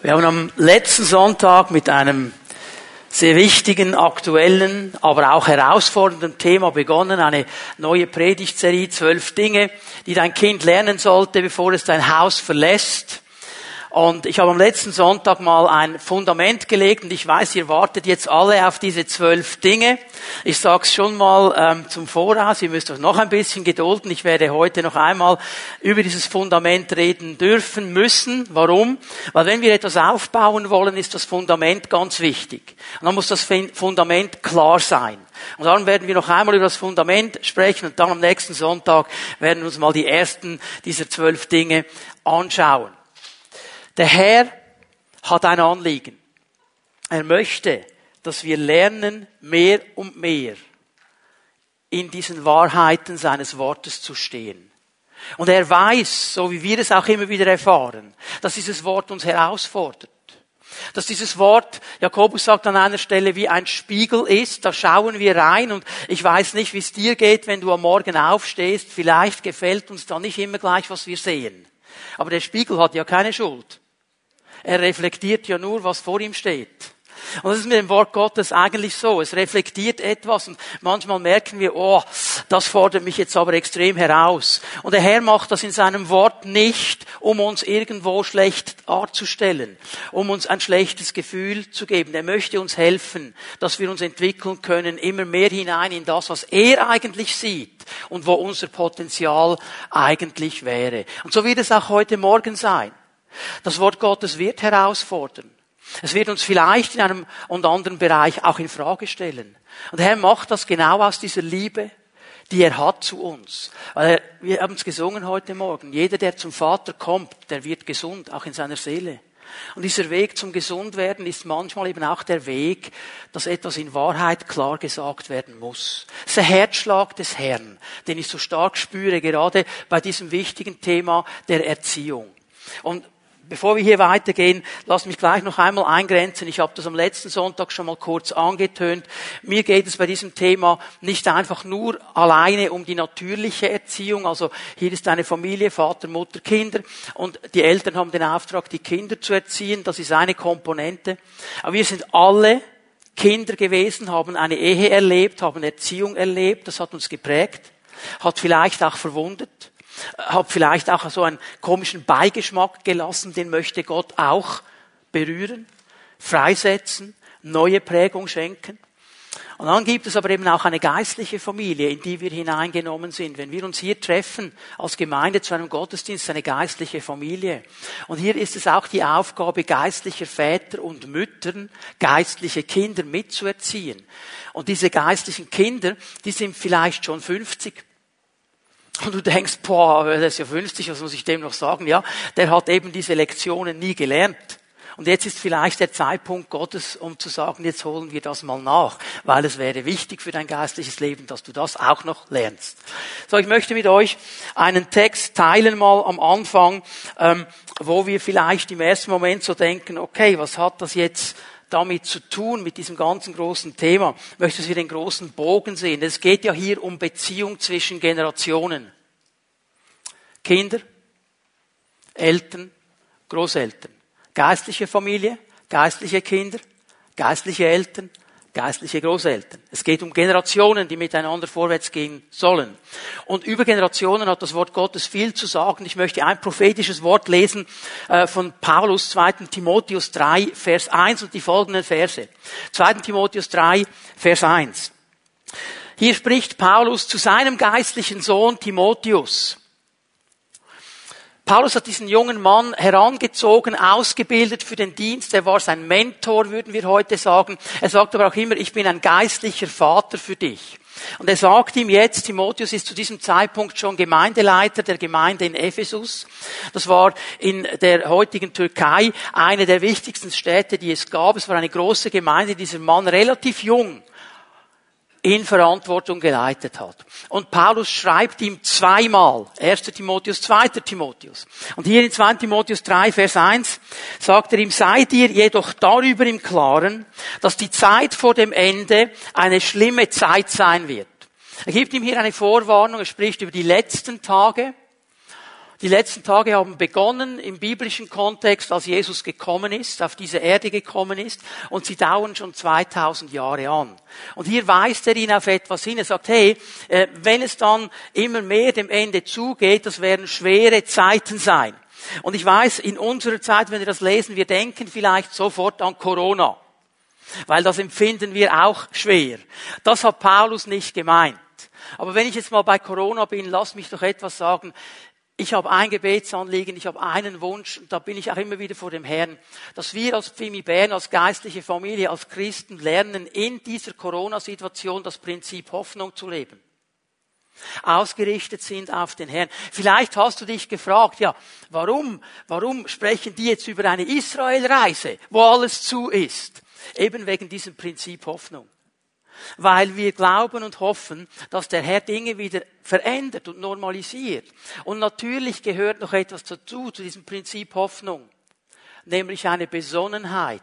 Wir haben am letzten Sonntag mit einem sehr wichtigen, aktuellen, aber auch herausfordernden Thema begonnen, eine neue Predigtserie, zwölf Dinge, die dein Kind lernen sollte, bevor es dein Haus verlässt. Und ich habe am letzten Sonntag mal ein Fundament gelegt und ich weiß, ihr wartet jetzt alle auf diese zwölf Dinge. Ich sage es schon mal ähm, zum Voraus, ihr müsst euch noch ein bisschen gedulden. Ich werde heute noch einmal über dieses Fundament reden dürfen müssen. Warum? Weil wenn wir etwas aufbauen wollen, ist das Fundament ganz wichtig. Und dann muss das Fundament klar sein. Und dann werden wir noch einmal über das Fundament sprechen und dann am nächsten Sonntag werden wir uns mal die ersten dieser zwölf Dinge anschauen. Der Herr hat ein Anliegen. Er möchte, dass wir lernen, mehr und mehr in diesen Wahrheiten seines Wortes zu stehen. Und er weiß, so wie wir es auch immer wieder erfahren, dass dieses Wort uns herausfordert. Dass dieses Wort, Jakobus sagt an einer Stelle, wie ein Spiegel ist, da schauen wir rein und ich weiß nicht, wie es dir geht, wenn du am Morgen aufstehst, vielleicht gefällt uns da nicht immer gleich, was wir sehen. Aber der Spiegel hat ja keine Schuld. Er reflektiert ja nur, was vor ihm steht. Und das ist mit dem Wort Gottes eigentlich so. Es reflektiert etwas und manchmal merken wir, oh, das fordert mich jetzt aber extrem heraus. Und der Herr macht das in seinem Wort nicht, um uns irgendwo schlecht darzustellen, um uns ein schlechtes Gefühl zu geben. Er möchte uns helfen, dass wir uns entwickeln können, immer mehr hinein in das, was er eigentlich sieht und wo unser Potenzial eigentlich wäre. Und so wird es auch heute Morgen sein. Das Wort Gottes wird herausfordern. Es wird uns vielleicht in einem und anderen Bereich auch in Frage stellen. Und der Herr macht das genau aus dieser Liebe, die er hat zu uns. Weil wir haben es gesungen heute Morgen. Jeder, der zum Vater kommt, der wird gesund, auch in seiner Seele. Und dieser Weg zum Gesundwerden ist manchmal eben auch der Weg, dass etwas in Wahrheit klar gesagt werden muss. Das ist der Herzschlag des Herrn, den ich so stark spüre, gerade bei diesem wichtigen Thema der Erziehung. Und Bevor wir hier weitergehen, lass mich gleich noch einmal eingrenzen. Ich habe das am letzten Sonntag schon mal kurz angetönt. Mir geht es bei diesem Thema nicht einfach nur alleine um die natürliche Erziehung. Also hier ist eine Familie, Vater, Mutter, Kinder und die Eltern haben den Auftrag, die Kinder zu erziehen. Das ist eine Komponente. Aber wir sind alle Kinder gewesen, haben eine Ehe erlebt, haben Erziehung erlebt. Das hat uns geprägt, hat vielleicht auch verwundet hat vielleicht auch so einen komischen Beigeschmack gelassen, den möchte Gott auch berühren, freisetzen, neue Prägung schenken. Und dann gibt es aber eben auch eine geistliche Familie, in die wir hineingenommen sind. Wenn wir uns hier treffen als Gemeinde zu einem Gottesdienst, eine geistliche Familie. Und hier ist es auch die Aufgabe geistlicher Väter und Müttern, geistliche Kinder mitzuerziehen. Und diese geistlichen Kinder, die sind vielleicht schon 50, und du denkst, boah, der ist ja 50, was muss ich dem noch sagen? Ja, der hat eben diese Lektionen nie gelernt. Und jetzt ist vielleicht der Zeitpunkt Gottes, um zu sagen, jetzt holen wir das mal nach, weil es wäre wichtig für dein geistliches Leben, dass du das auch noch lernst. So, ich möchte mit euch einen Text teilen mal am Anfang, ähm, wo wir vielleicht im ersten Moment so denken, okay, was hat das jetzt damit zu tun, mit diesem ganzen großen Thema. Möchte, dass wir den großen Bogen sehen. Es geht ja hier um Beziehung zwischen Generationen. Kinder, Eltern, Großeltern. Geistliche Familie, geistliche Kinder, geistliche Eltern, geistliche Großeltern. Es geht um Generationen, die miteinander vorwärts gehen sollen. Und über Generationen hat das Wort Gottes viel zu sagen. Ich möchte ein prophetisches Wort lesen äh, von Paulus, 2. Timotheus 3, Vers 1 und die folgenden Verse. 2. Timotheus 3, Vers 1. Hier spricht Paulus zu seinem geistlichen Sohn Timotheus. Paulus hat diesen jungen Mann herangezogen, ausgebildet für den Dienst. Er war sein Mentor, würden wir heute sagen. Er sagt aber auch immer, ich bin ein geistlicher Vater für dich. Und er sagt ihm jetzt, Timotheus ist zu diesem Zeitpunkt schon Gemeindeleiter der Gemeinde in Ephesus. Das war in der heutigen Türkei eine der wichtigsten Städte, die es gab. Es war eine große Gemeinde, dieser Mann relativ jung in Verantwortung geleitet hat. Und Paulus schreibt ihm zweimal, 1. Timotheus, 2. Timotheus. Und hier in 2. Timotheus 3, Vers 1 sagt er ihm, sei dir jedoch darüber im Klaren, dass die Zeit vor dem Ende eine schlimme Zeit sein wird. Er gibt ihm hier eine Vorwarnung, er spricht über die letzten Tage. Die letzten Tage haben begonnen im biblischen Kontext, als Jesus gekommen ist, auf diese Erde gekommen ist, und sie dauern schon 2000 Jahre an. Und hier weist er ihn auf etwas hin. Er sagt, hey, äh, wenn es dann immer mehr dem Ende zugeht, das werden schwere Zeiten sein. Und ich weiß, in unserer Zeit, wenn wir das lesen, wir denken vielleicht sofort an Corona. Weil das empfinden wir auch schwer. Das hat Paulus nicht gemeint. Aber wenn ich jetzt mal bei Corona bin, lass mich doch etwas sagen ich habe ein Gebetsanliegen, ich habe einen Wunsch, und da bin ich auch immer wieder vor dem Herrn, dass wir als Pfimi Bern, als geistliche Familie, als Christen lernen, in dieser Corona-Situation das Prinzip Hoffnung zu leben. Ausgerichtet sind auf den Herrn. Vielleicht hast du dich gefragt, ja, warum, warum sprechen die jetzt über eine Israel-Reise, wo alles zu ist? Eben wegen diesem Prinzip Hoffnung weil wir glauben und hoffen, dass der Herr Dinge wieder verändert und normalisiert. Und natürlich gehört noch etwas dazu, zu diesem Prinzip Hoffnung, nämlich eine Besonnenheit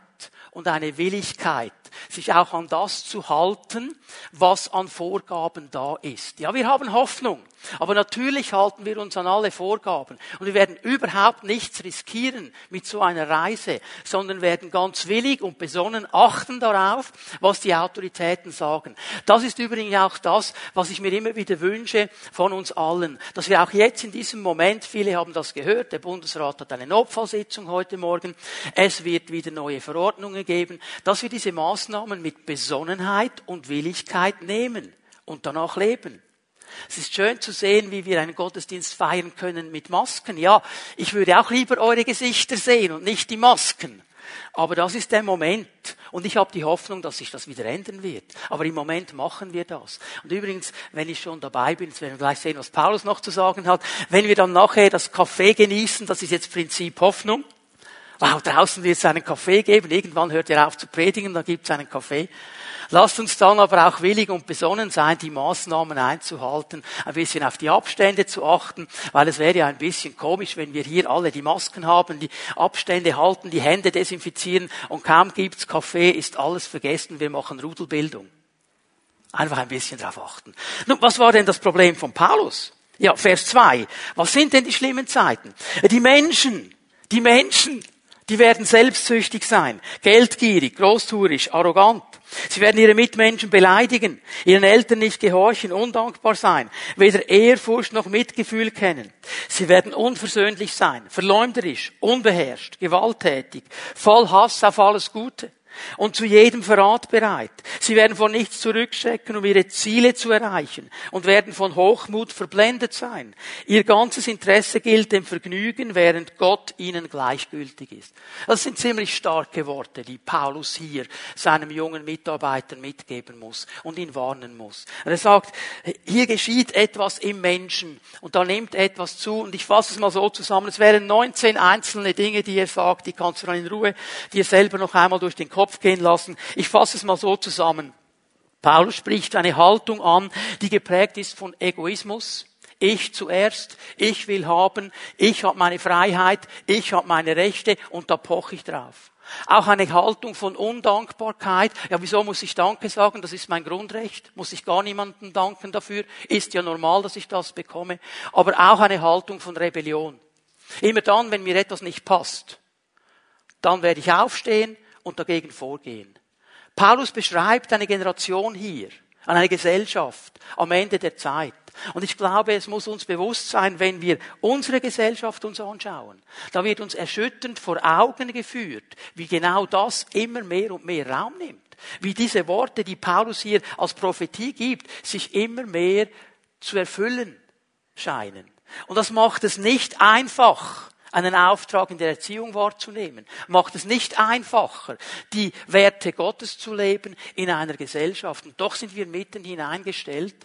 und eine Willigkeit, sich auch an das zu halten, was an Vorgaben da ist. Ja, wir haben Hoffnung, aber natürlich halten wir uns an alle Vorgaben und wir werden überhaupt nichts riskieren mit so einer Reise, sondern werden ganz willig und besonnen achten darauf, was die Autoritäten sagen. Das ist übrigens auch das, was ich mir immer wieder wünsche von uns allen, dass wir auch jetzt in diesem Moment, viele haben das gehört, der Bundesrat hat eine Notfallsitzung heute Morgen, es wird wieder neue Verordnungen geben, dass wir diese Maßnahmen mit Besonnenheit und Willigkeit nehmen und danach leben. Es ist schön zu sehen, wie wir einen Gottesdienst feiern können mit Masken. Ja, ich würde auch lieber eure Gesichter sehen und nicht die Masken. Aber das ist der Moment. Und ich habe die Hoffnung, dass sich das wieder ändern wird. Aber im Moment machen wir das. Und übrigens, wenn ich schon dabei bin, jetzt werden wir gleich sehen, was Paulus noch zu sagen hat, wenn wir dann nachher das Kaffee genießen, das ist jetzt Prinzip Hoffnung. Wow, draußen wird es einen Kaffee geben. Irgendwann hört er auf zu predigen, dann gibt es einen Kaffee. Lasst uns dann aber auch willig und besonnen sein, die Maßnahmen einzuhalten, ein bisschen auf die Abstände zu achten, weil es wäre ja ein bisschen komisch, wenn wir hier alle die Masken haben, die Abstände halten, die Hände desinfizieren und kaum gibt's Kaffee, ist alles vergessen, wir machen Rudelbildung. Einfach ein bisschen darauf achten. Nun, was war denn das Problem von Paulus? Ja, Vers 2. Was sind denn die schlimmen Zeiten? Die Menschen, die Menschen, die werden selbstsüchtig sein, geldgierig, großtuerisch, arrogant. Sie werden ihre Mitmenschen beleidigen, ihren Eltern nicht gehorchen, undankbar sein, weder Ehrfurcht noch Mitgefühl kennen. Sie werden unversöhnlich sein, verleumderisch, unbeherrscht, gewalttätig, voll Hass auf alles Gute und zu jedem Verrat bereit. Sie werden vor nichts zurückschrecken, um ihre Ziele zu erreichen und werden von Hochmut verblendet sein. Ihr ganzes Interesse gilt dem Vergnügen, während Gott ihnen gleichgültig ist. Das sind ziemlich starke Worte, die Paulus hier seinem jungen Mitarbeiter mitgeben muss und ihn warnen muss. Er sagt, hier geschieht etwas im Menschen und da nimmt etwas zu und ich fasse es mal so zusammen. Es wären 19 einzelne Dinge, die er sagt, die kannst du dann in Ruhe dir selber noch einmal durch den Kopf Kopf gehen lassen. Ich fasse es mal so zusammen. Paulus spricht eine Haltung an, die geprägt ist von Egoismus. Ich zuerst, ich will haben, ich habe meine Freiheit, ich habe meine Rechte und da poche ich drauf. Auch eine Haltung von Undankbarkeit. Ja, wieso muss ich Danke sagen? Das ist mein Grundrecht. Muss ich gar niemandem danken dafür? Ist ja normal, dass ich das bekomme. Aber auch eine Haltung von Rebellion. Immer dann, wenn mir etwas nicht passt, dann werde ich aufstehen, und dagegen vorgehen. Paulus beschreibt eine Generation hier, an eine Gesellschaft am Ende der Zeit. Und ich glaube, es muss uns bewusst sein, wenn wir unsere Gesellschaft uns anschauen, da wird uns erschütternd vor Augen geführt, wie genau das immer mehr und mehr Raum nimmt. Wie diese Worte, die Paulus hier als Prophetie gibt, sich immer mehr zu erfüllen scheinen. Und das macht es nicht einfach, einen Auftrag in der Erziehung wahrzunehmen. Macht es nicht einfacher, die Werte Gottes zu leben in einer Gesellschaft. Und doch sind wir mitten hineingestellt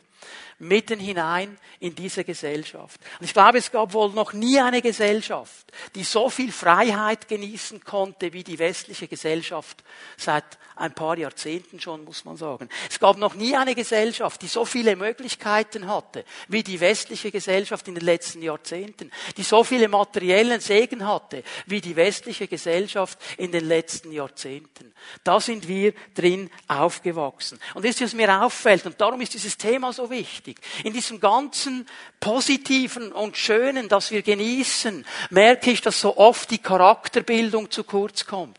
mitten hinein in diese Gesellschaft. Und ich glaube, es gab wohl noch nie eine Gesellschaft, die so viel Freiheit genießen konnte wie die westliche Gesellschaft seit ein paar Jahrzehnten schon, muss man sagen. Es gab noch nie eine Gesellschaft, die so viele Möglichkeiten hatte wie die westliche Gesellschaft in den letzten Jahrzehnten, die so viele materiellen Segen hatte wie die westliche Gesellschaft in den letzten Jahrzehnten. Da sind wir drin aufgewachsen. Und wisst ihr, was mir auffällt, und darum ist dieses Thema so wichtig, wichtig. In diesem ganzen Positiven und Schönen, das wir genießen, merke ich, dass so oft die Charakterbildung zu kurz kommt.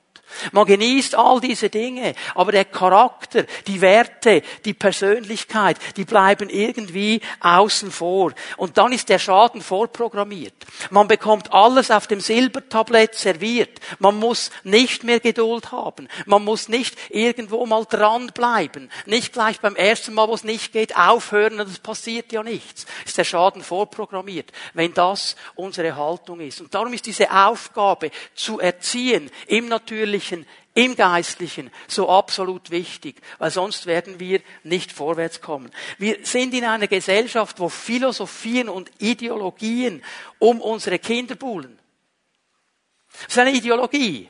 Man genießt all diese Dinge, aber der Charakter, die Werte, die Persönlichkeit, die bleiben irgendwie außen vor. Und dann ist der Schaden vorprogrammiert. Man bekommt alles auf dem Silbertablett serviert. Man muss nicht mehr Geduld haben. Man muss nicht irgendwo mal dranbleiben. Nicht gleich beim ersten Mal, wo es nicht geht, aufhören und es passiert ja nichts. Ist der Schaden vorprogrammiert, wenn das unsere Haltung ist. Und darum ist diese Aufgabe zu erziehen im natürlichen Geistlichen, im Geistlichen so absolut wichtig, weil sonst werden wir nicht vorwärts kommen. Wir sind in einer Gesellschaft, wo Philosophien und Ideologien um unsere Kinder buhlen. Das ist eine Ideologie.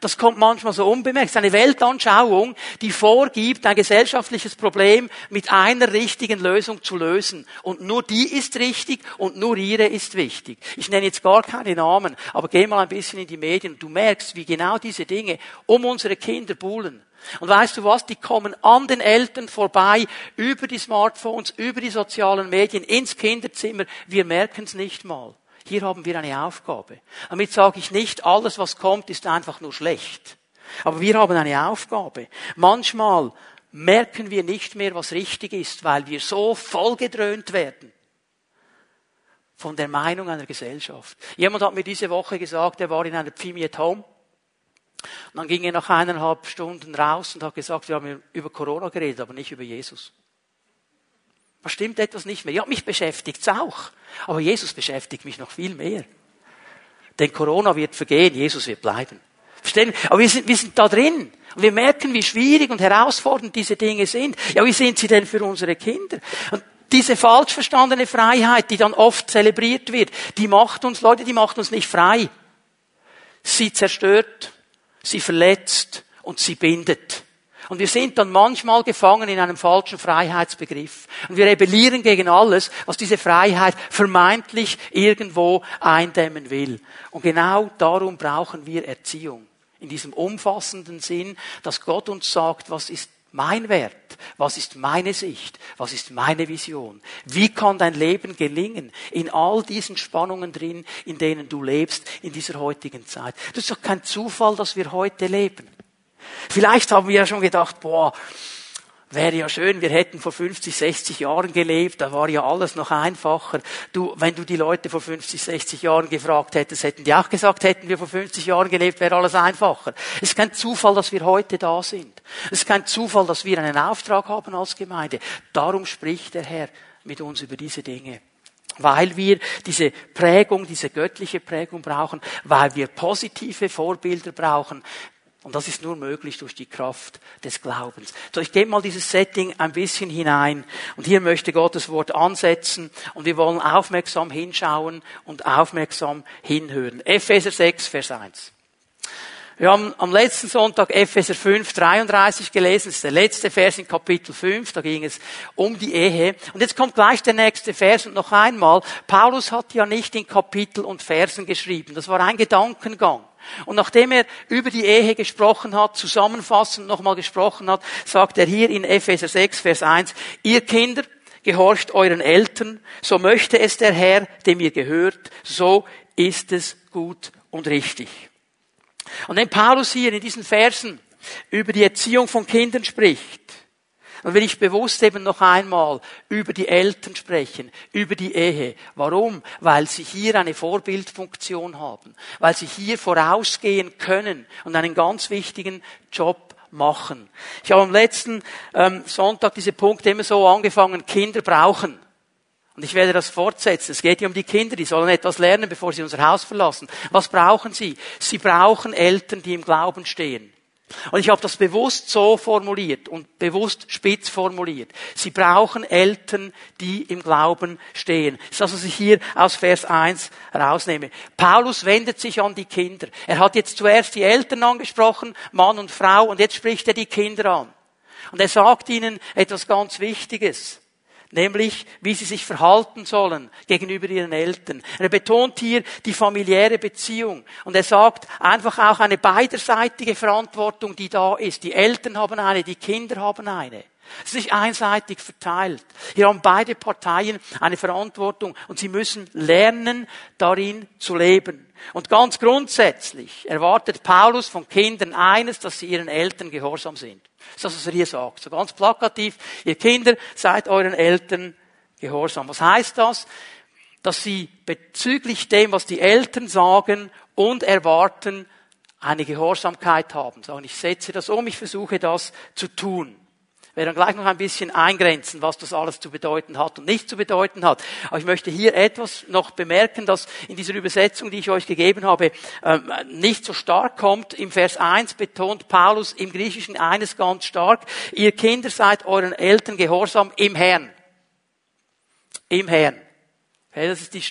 Das kommt manchmal so unbemerkt. Es ist eine Weltanschauung, die vorgibt, ein gesellschaftliches Problem mit einer richtigen Lösung zu lösen. Und nur die ist richtig und nur ihre ist wichtig. Ich nenne jetzt gar keine Namen, aber geh mal ein bisschen in die Medien. Du merkst, wie genau diese Dinge um unsere Kinder buhlen. Und weißt du was? Die kommen an den Eltern vorbei, über die Smartphones, über die sozialen Medien, ins Kinderzimmer. Wir merken es nicht mal. Hier haben wir eine Aufgabe. Damit sage ich nicht, alles, was kommt, ist einfach nur schlecht. Aber wir haben eine Aufgabe. Manchmal merken wir nicht mehr, was richtig ist, weil wir so vollgedröhnt werden von der Meinung einer Gesellschaft. Jemand hat mir diese Woche gesagt, er war in einer Pfimi at Home. Und dann ging er nach eineinhalb Stunden raus und hat gesagt, wir haben über Corona geredet, aber nicht über Jesus. Da stimmt etwas nicht mehr. Ja, mich beschäftigt's auch. Aber Jesus beschäftigt mich noch viel mehr. Denn Corona wird vergehen, Jesus wird bleiben. Verstehen? Aber wir sind, wir sind da drin. Und wir merken, wie schwierig und herausfordernd diese Dinge sind. Ja, wie sind sie denn für unsere Kinder? Und diese falsch verstandene Freiheit, die dann oft zelebriert wird, die macht uns, Leute, die macht uns nicht frei. Sie zerstört, sie verletzt und sie bindet. Und wir sind dann manchmal gefangen in einem falschen Freiheitsbegriff. Und wir rebellieren gegen alles, was diese Freiheit vermeintlich irgendwo eindämmen will. Und genau darum brauchen wir Erziehung. In diesem umfassenden Sinn, dass Gott uns sagt, was ist mein Wert? Was ist meine Sicht? Was ist meine Vision? Wie kann dein Leben gelingen in all diesen Spannungen drin, in denen du lebst in dieser heutigen Zeit? Das ist doch kein Zufall, dass wir heute leben. Vielleicht haben wir ja schon gedacht, boah, wäre ja schön, wir hätten vor 50, 60 Jahren gelebt, da war ja alles noch einfacher. Du, wenn du die Leute vor 50, 60 Jahren gefragt hättest, hätten die auch gesagt, hätten wir vor 50 Jahren gelebt, wäre alles einfacher. Es ist kein Zufall, dass wir heute da sind. Es ist kein Zufall, dass wir einen Auftrag haben als Gemeinde. Darum spricht der Herr mit uns über diese Dinge weil wir diese Prägung, diese göttliche Prägung brauchen, weil wir positive Vorbilder brauchen, und das ist nur möglich durch die Kraft des Glaubens. So, ich gebe mal dieses Setting ein bisschen hinein. Und hier möchte Gottes Wort ansetzen. Und wir wollen aufmerksam hinschauen und aufmerksam hinhören. Epheser 6, Vers 1. Wir haben am letzten Sonntag Epheser 5, 33 gelesen. Das ist der letzte Vers in Kapitel 5. Da ging es um die Ehe. Und jetzt kommt gleich der nächste Vers. Und noch einmal, Paulus hat ja nicht in Kapitel und Versen geschrieben. Das war ein Gedankengang. Und nachdem er über die Ehe gesprochen hat, zusammenfassend nochmal gesprochen hat, sagt er hier in Epheser 6, Vers 1, ihr Kinder, gehorcht euren Eltern, so möchte es der Herr, dem ihr gehört, so ist es gut und richtig. Und wenn Paulus hier in diesen Versen über die Erziehung von Kindern spricht, dann will ich bewusst eben noch einmal über die Eltern sprechen, über die Ehe. Warum? Weil sie hier eine Vorbildfunktion haben, weil sie hier vorausgehen können und einen ganz wichtigen Job machen. Ich habe am letzten ähm, Sonntag diese Punkte immer so angefangen, Kinder brauchen. Und ich werde das fortsetzen. Es geht hier um die Kinder, die sollen etwas lernen, bevor sie unser Haus verlassen. Was brauchen sie? Sie brauchen Eltern, die im Glauben stehen. Und ich habe das bewusst so formuliert und bewusst spitz formuliert. Sie brauchen Eltern, die im Glauben stehen. Das ist das, was ich hier aus Vers 1 rausnehme. Paulus wendet sich an die Kinder. Er hat jetzt zuerst die Eltern angesprochen, Mann und Frau, und jetzt spricht er die Kinder an. Und er sagt ihnen etwas ganz Wichtiges nämlich wie sie sich verhalten sollen gegenüber ihren Eltern. Er betont hier die familiäre Beziehung und er sagt einfach auch eine beiderseitige Verantwortung, die da ist. Die Eltern haben eine, die Kinder haben eine. Es ist nicht einseitig verteilt. Hier haben beide Parteien eine Verantwortung und sie müssen lernen, darin zu leben. Und ganz grundsätzlich erwartet Paulus von Kindern eines, dass sie ihren Eltern gehorsam sind. Das ist das, was er hier sagt. So ganz plakativ. Ihr Kinder, seid euren Eltern gehorsam. Was heißt das? Dass sie bezüglich dem, was die Eltern sagen und erwarten, eine Gehorsamkeit haben. Sagen, ich setze das um, ich versuche das zu tun. Werden gleich noch ein bisschen eingrenzen, was das alles zu bedeuten hat und nicht zu bedeuten hat. Aber ich möchte hier etwas noch bemerken, das in dieser Übersetzung, die ich euch gegeben habe, ähm, nicht so stark kommt. Im Vers 1 betont Paulus im Griechischen eines ganz stark. Ihr Kinder seid euren Eltern gehorsam im Herrn. Im Herrn. Das ist die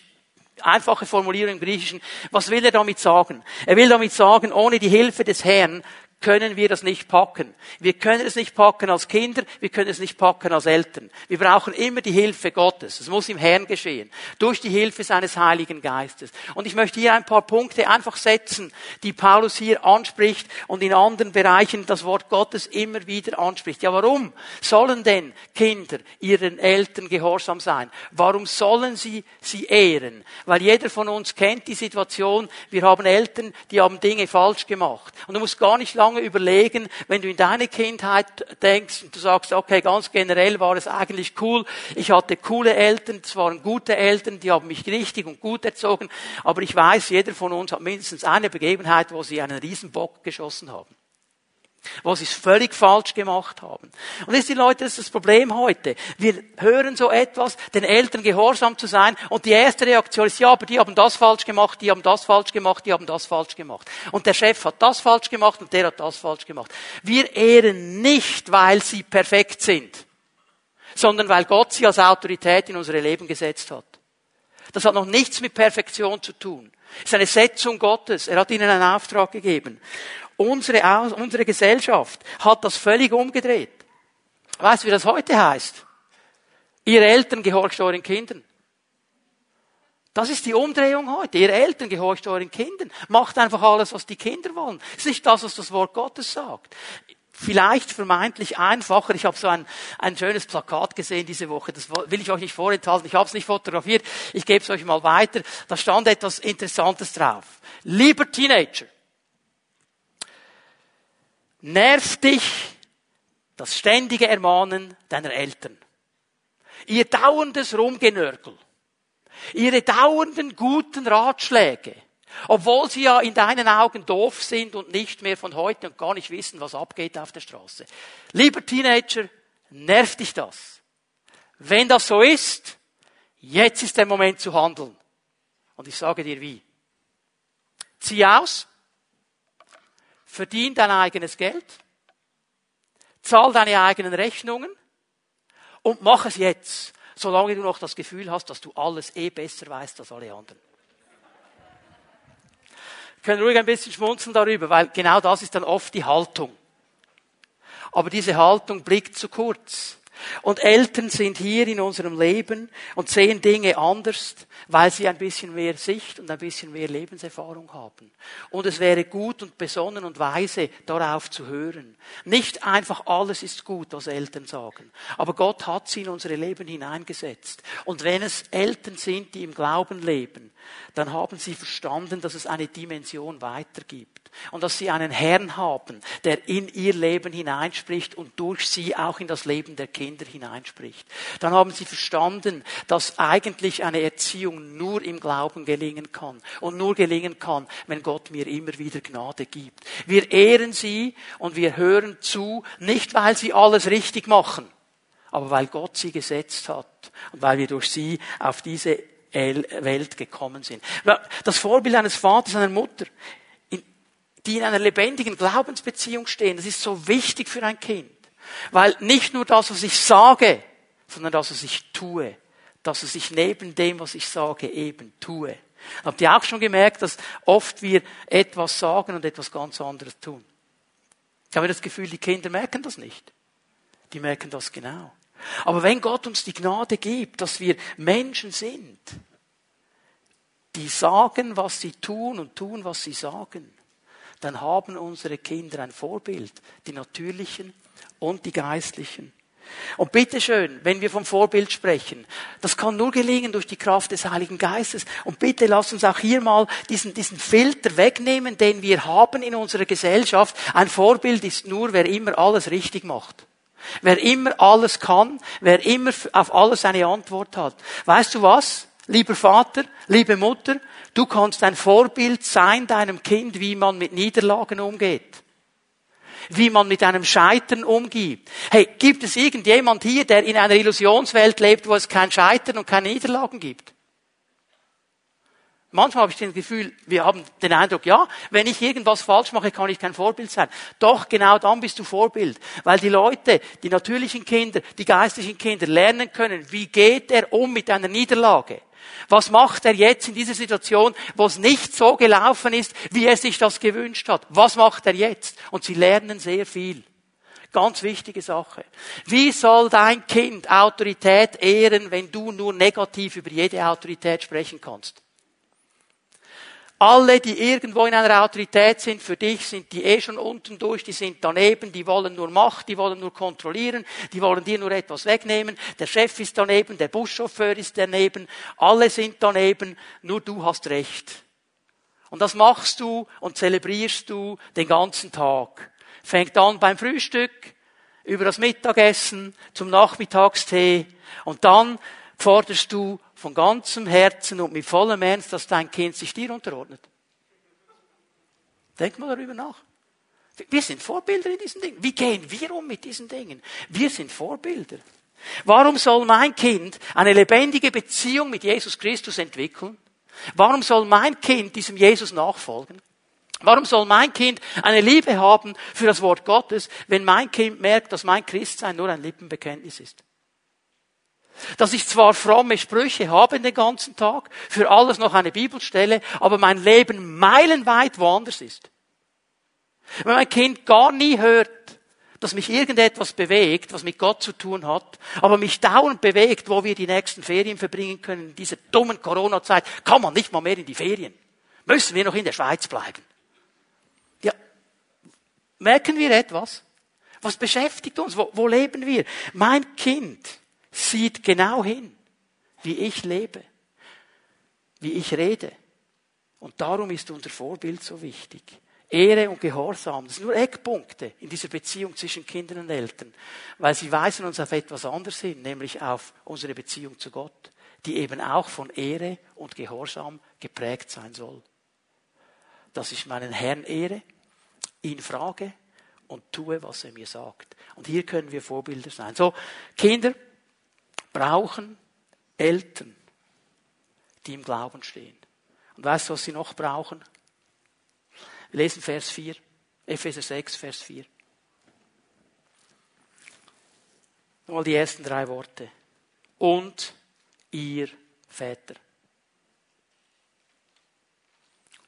einfache Formulierung im Griechischen. Was will er damit sagen? Er will damit sagen, ohne die Hilfe des Herrn können wir das nicht packen. Wir können es nicht packen als Kinder, wir können es nicht packen als Eltern. Wir brauchen immer die Hilfe Gottes. Es muss im Herrn geschehen. Durch die Hilfe seines Heiligen Geistes. Und ich möchte hier ein paar Punkte einfach setzen, die Paulus hier anspricht und in anderen Bereichen das Wort Gottes immer wieder anspricht. Ja, warum sollen denn Kinder ihren Eltern gehorsam sein? Warum sollen sie sie ehren? Weil jeder von uns kennt die Situation, wir haben Eltern, die haben Dinge falsch gemacht. Und du musst gar nicht lange lange überlegen, wenn du in deine Kindheit denkst und du sagst, okay, ganz generell war es eigentlich cool. Ich hatte coole Eltern, es waren gute Eltern, die haben mich richtig und gut erzogen. Aber ich weiß, jeder von uns hat mindestens eine Begebenheit, wo sie einen Riesenbock geschossen haben wo sie es völlig falsch gemacht haben. Und das ist die Leute, das ist das Problem heute. Wir hören so etwas, den Eltern gehorsam zu sein, und die erste Reaktion ist, ja, aber die haben das falsch gemacht, die haben das falsch gemacht, die haben das falsch gemacht. Und der Chef hat das falsch gemacht und der hat das falsch gemacht. Wir ehren nicht, weil sie perfekt sind, sondern weil Gott sie als Autorität in unsere Leben gesetzt hat. Das hat noch nichts mit Perfektion zu tun. Es ist eine Setzung Gottes. Er hat ihnen einen Auftrag gegeben. Unsere, unsere Gesellschaft hat das völlig umgedreht. Weißt du, wie das heute heißt? Ihre Eltern gehorcht euren Kindern. Das ist die Umdrehung heute. Ihre Eltern gehorcht euren Kindern. Macht einfach alles, was die Kinder wollen. Das ist nicht das, was das Wort Gottes sagt. Vielleicht vermeintlich einfacher. Ich habe so ein, ein schönes Plakat gesehen diese Woche. Das will ich euch nicht vorenthalten. Ich habe es nicht fotografiert. Ich gebe es euch mal weiter. Da stand etwas Interessantes drauf. Lieber Teenager, nervt dich das ständige Ermahnen deiner Eltern. Ihr dauerndes Rumgenörgel. Ihre dauernden guten Ratschläge. Obwohl sie ja in deinen Augen doof sind und nicht mehr von heute und gar nicht wissen, was abgeht auf der Straße. Lieber Teenager, nervt dich das? Wenn das so ist, jetzt ist der Moment zu handeln. Und ich sage dir wie. Zieh aus, Verdien dein eigenes Geld. Zahl deine eigenen Rechnungen. Und mach es jetzt, solange du noch das Gefühl hast, dass du alles eh besser weißt als alle anderen. Wir können ruhig ein bisschen schmunzeln darüber, weil genau das ist dann oft die Haltung. Aber diese Haltung blickt zu kurz. Und Eltern sind hier in unserem Leben und sehen Dinge anders, weil sie ein bisschen mehr Sicht und ein bisschen mehr Lebenserfahrung haben. Und es wäre gut und besonnen und weise, darauf zu hören. Nicht einfach alles ist gut, was Eltern sagen. Aber Gott hat sie in unsere Leben hineingesetzt. Und wenn es Eltern sind, die im Glauben leben, dann haben sie verstanden, dass es eine Dimension weitergibt. Und dass sie einen Herrn haben, der in ihr Leben hineinspricht und durch sie auch in das Leben der Kinder hineinspricht. Dann haben sie verstanden, dass eigentlich eine Erziehung nur im Glauben gelingen kann. Und nur gelingen kann, wenn Gott mir immer wieder Gnade gibt. Wir ehren sie und wir hören zu, nicht weil sie alles richtig machen, aber weil Gott sie gesetzt hat und weil wir durch sie auf diese Welt gekommen sind. Das Vorbild eines Vaters, einer Mutter, die in einer lebendigen Glaubensbeziehung stehen, das ist so wichtig für ein Kind. Weil nicht nur das, was ich sage, sondern das, was ich tue, das, was ich neben dem, was ich sage, eben tue. Habt ihr auch schon gemerkt, dass oft wir etwas sagen und etwas ganz anderes tun? Ich habe das Gefühl, die Kinder merken das nicht. Die merken das genau. Aber wenn Gott uns die Gnade gibt, dass wir Menschen sind, die sagen, was sie tun und tun, was sie sagen, dann haben unsere Kinder ein Vorbild, die natürlichen und die geistlichen. Und bitteschön, wenn wir vom Vorbild sprechen, das kann nur gelingen durch die Kraft des Heiligen Geistes. Und bitte lass uns auch hier mal diesen, diesen Filter wegnehmen, den wir haben in unserer Gesellschaft. Ein Vorbild ist nur, wer immer alles richtig macht. Wer immer alles kann, wer immer auf alles eine Antwort hat. Weißt du was? Lieber Vater, liebe Mutter, du kannst ein Vorbild sein deinem Kind, wie man mit Niederlagen umgeht wie man mit einem Scheitern umgeht. Hey, gibt es irgendjemand hier, der in einer Illusionswelt lebt, wo es kein Scheitern und keine Niederlagen gibt? Manchmal habe ich das Gefühl, wir haben den Eindruck, ja, wenn ich irgendwas falsch mache, kann ich kein Vorbild sein. Doch, genau dann bist du Vorbild. Weil die Leute, die natürlichen Kinder, die geistlichen Kinder lernen können, wie geht er um mit einer Niederlage? Was macht er jetzt in dieser Situation, wo es nicht so gelaufen ist, wie er sich das gewünscht hat? Was macht er jetzt? Und sie lernen sehr viel. Ganz wichtige Sache. Wie soll dein Kind Autorität ehren, wenn du nur negativ über jede Autorität sprechen kannst? Alle, die irgendwo in einer Autorität sind, für dich sind die eh schon unten durch, die sind daneben, die wollen nur Macht, die wollen nur kontrollieren, die wollen dir nur etwas wegnehmen, der Chef ist daneben, der Buschauffeur ist daneben, alle sind daneben, nur du hast Recht. Und das machst du und zelebrierst du den ganzen Tag. Fängt an beim Frühstück, über das Mittagessen, zum Nachmittagstee und dann forderst du von ganzem Herzen und mit vollem Ernst, dass dein Kind sich dir unterordnet? Denk mal darüber nach. Wir sind Vorbilder in diesen Dingen. Wie gehen wir um mit diesen Dingen? Wir sind Vorbilder. Warum soll mein Kind eine lebendige Beziehung mit Jesus Christus entwickeln? Warum soll mein Kind diesem Jesus nachfolgen? Warum soll mein Kind eine Liebe haben für das Wort Gottes, wenn mein Kind merkt, dass mein Christsein nur ein Lippenbekenntnis ist? Dass ich zwar fromme Sprüche habe den ganzen Tag, für alles noch eine Bibelstelle, aber mein Leben meilenweit woanders ist. Wenn mein Kind gar nie hört, dass mich irgendetwas bewegt, was mit Gott zu tun hat, aber mich dauernd bewegt, wo wir die nächsten Ferien verbringen können, in dieser dummen Corona-Zeit, kann man nicht mal mehr in die Ferien. Müssen wir noch in der Schweiz bleiben? Ja, merken wir etwas? Was beschäftigt uns? Wo, wo leben wir? Mein Kind sieht genau hin, wie ich lebe, wie ich rede. Und darum ist unser Vorbild so wichtig. Ehre und Gehorsam, das sind nur Eckpunkte in dieser Beziehung zwischen Kindern und Eltern, weil sie weisen uns auf etwas anderes hin, nämlich auf unsere Beziehung zu Gott, die eben auch von Ehre und Gehorsam geprägt sein soll. Dass ich meinen Herrn ehre, ihn frage und tue, was er mir sagt. Und hier können wir Vorbilder sein. So, Kinder, brauchen Eltern, die im Glauben stehen. Und weißt du, was sie noch brauchen? Wir lesen Vers 4, Epheser 6, Vers 4. Nochmal die ersten drei Worte. Und ihr Väter.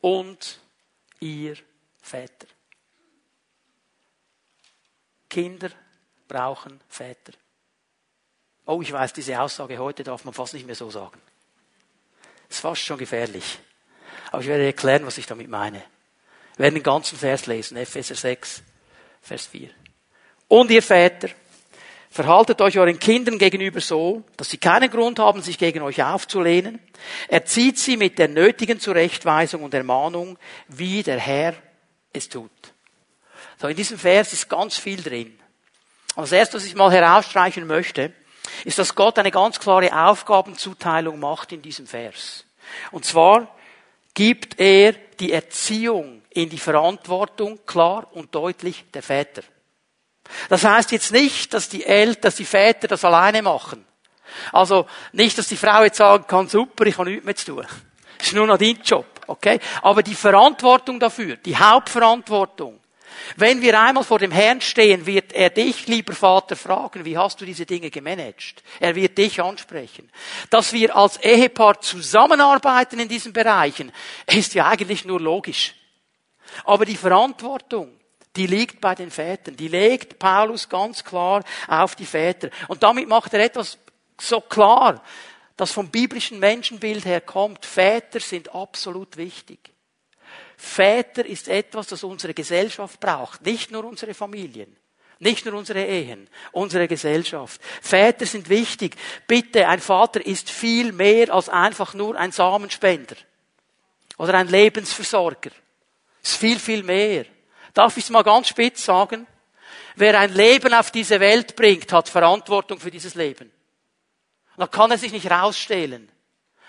Und ihr Väter. Kinder brauchen Väter. Oh, ich weiß, diese Aussage heute darf man fast nicht mehr so sagen. Das ist fast schon gefährlich. Aber ich werde erklären, was ich damit meine. Wir werden den ganzen Vers lesen, Epheser 6, Vers 4. Und ihr Väter, verhaltet euch euren Kindern gegenüber so, dass sie keinen Grund haben, sich gegen euch aufzulehnen. Erzieht sie mit der nötigen Zurechtweisung und Ermahnung, wie der Herr es tut. So, in diesem Vers ist ganz viel drin. Und das erste, was ich mal herausstreichen möchte, ist, dass Gott eine ganz klare Aufgabenzuteilung macht in diesem Vers. Und zwar gibt er die Erziehung in die Verantwortung klar und deutlich der Väter. Das heißt jetzt nicht, dass die Eltern, dass die Väter das alleine machen. Also nicht, dass die Frau jetzt sagen kann, super, ich habe nichts mehr zu tun. Das ist nur noch dein Job, okay? Aber die Verantwortung dafür, die Hauptverantwortung, wenn wir einmal vor dem Herrn stehen, wird er dich, lieber Vater, fragen, wie hast du diese Dinge gemanagt? Er wird dich ansprechen. Dass wir als Ehepaar zusammenarbeiten in diesen Bereichen, ist ja eigentlich nur logisch. Aber die Verantwortung, die liegt bei den Vätern. Die legt Paulus ganz klar auf die Väter. Und damit macht er etwas so klar, das vom biblischen Menschenbild her kommt. Väter sind absolut wichtig. Väter ist etwas, das unsere Gesellschaft braucht, nicht nur unsere Familien. Nicht nur unsere Ehen, unsere Gesellschaft. Väter sind wichtig. Bitte, ein Vater ist viel mehr als einfach nur ein Samenspender oder ein Lebensversorger. Ist viel, viel mehr. Darf ich es mal ganz spitz sagen? Wer ein Leben auf diese Welt bringt, hat Verantwortung für dieses Leben. Da kann er sich nicht rausstehlen.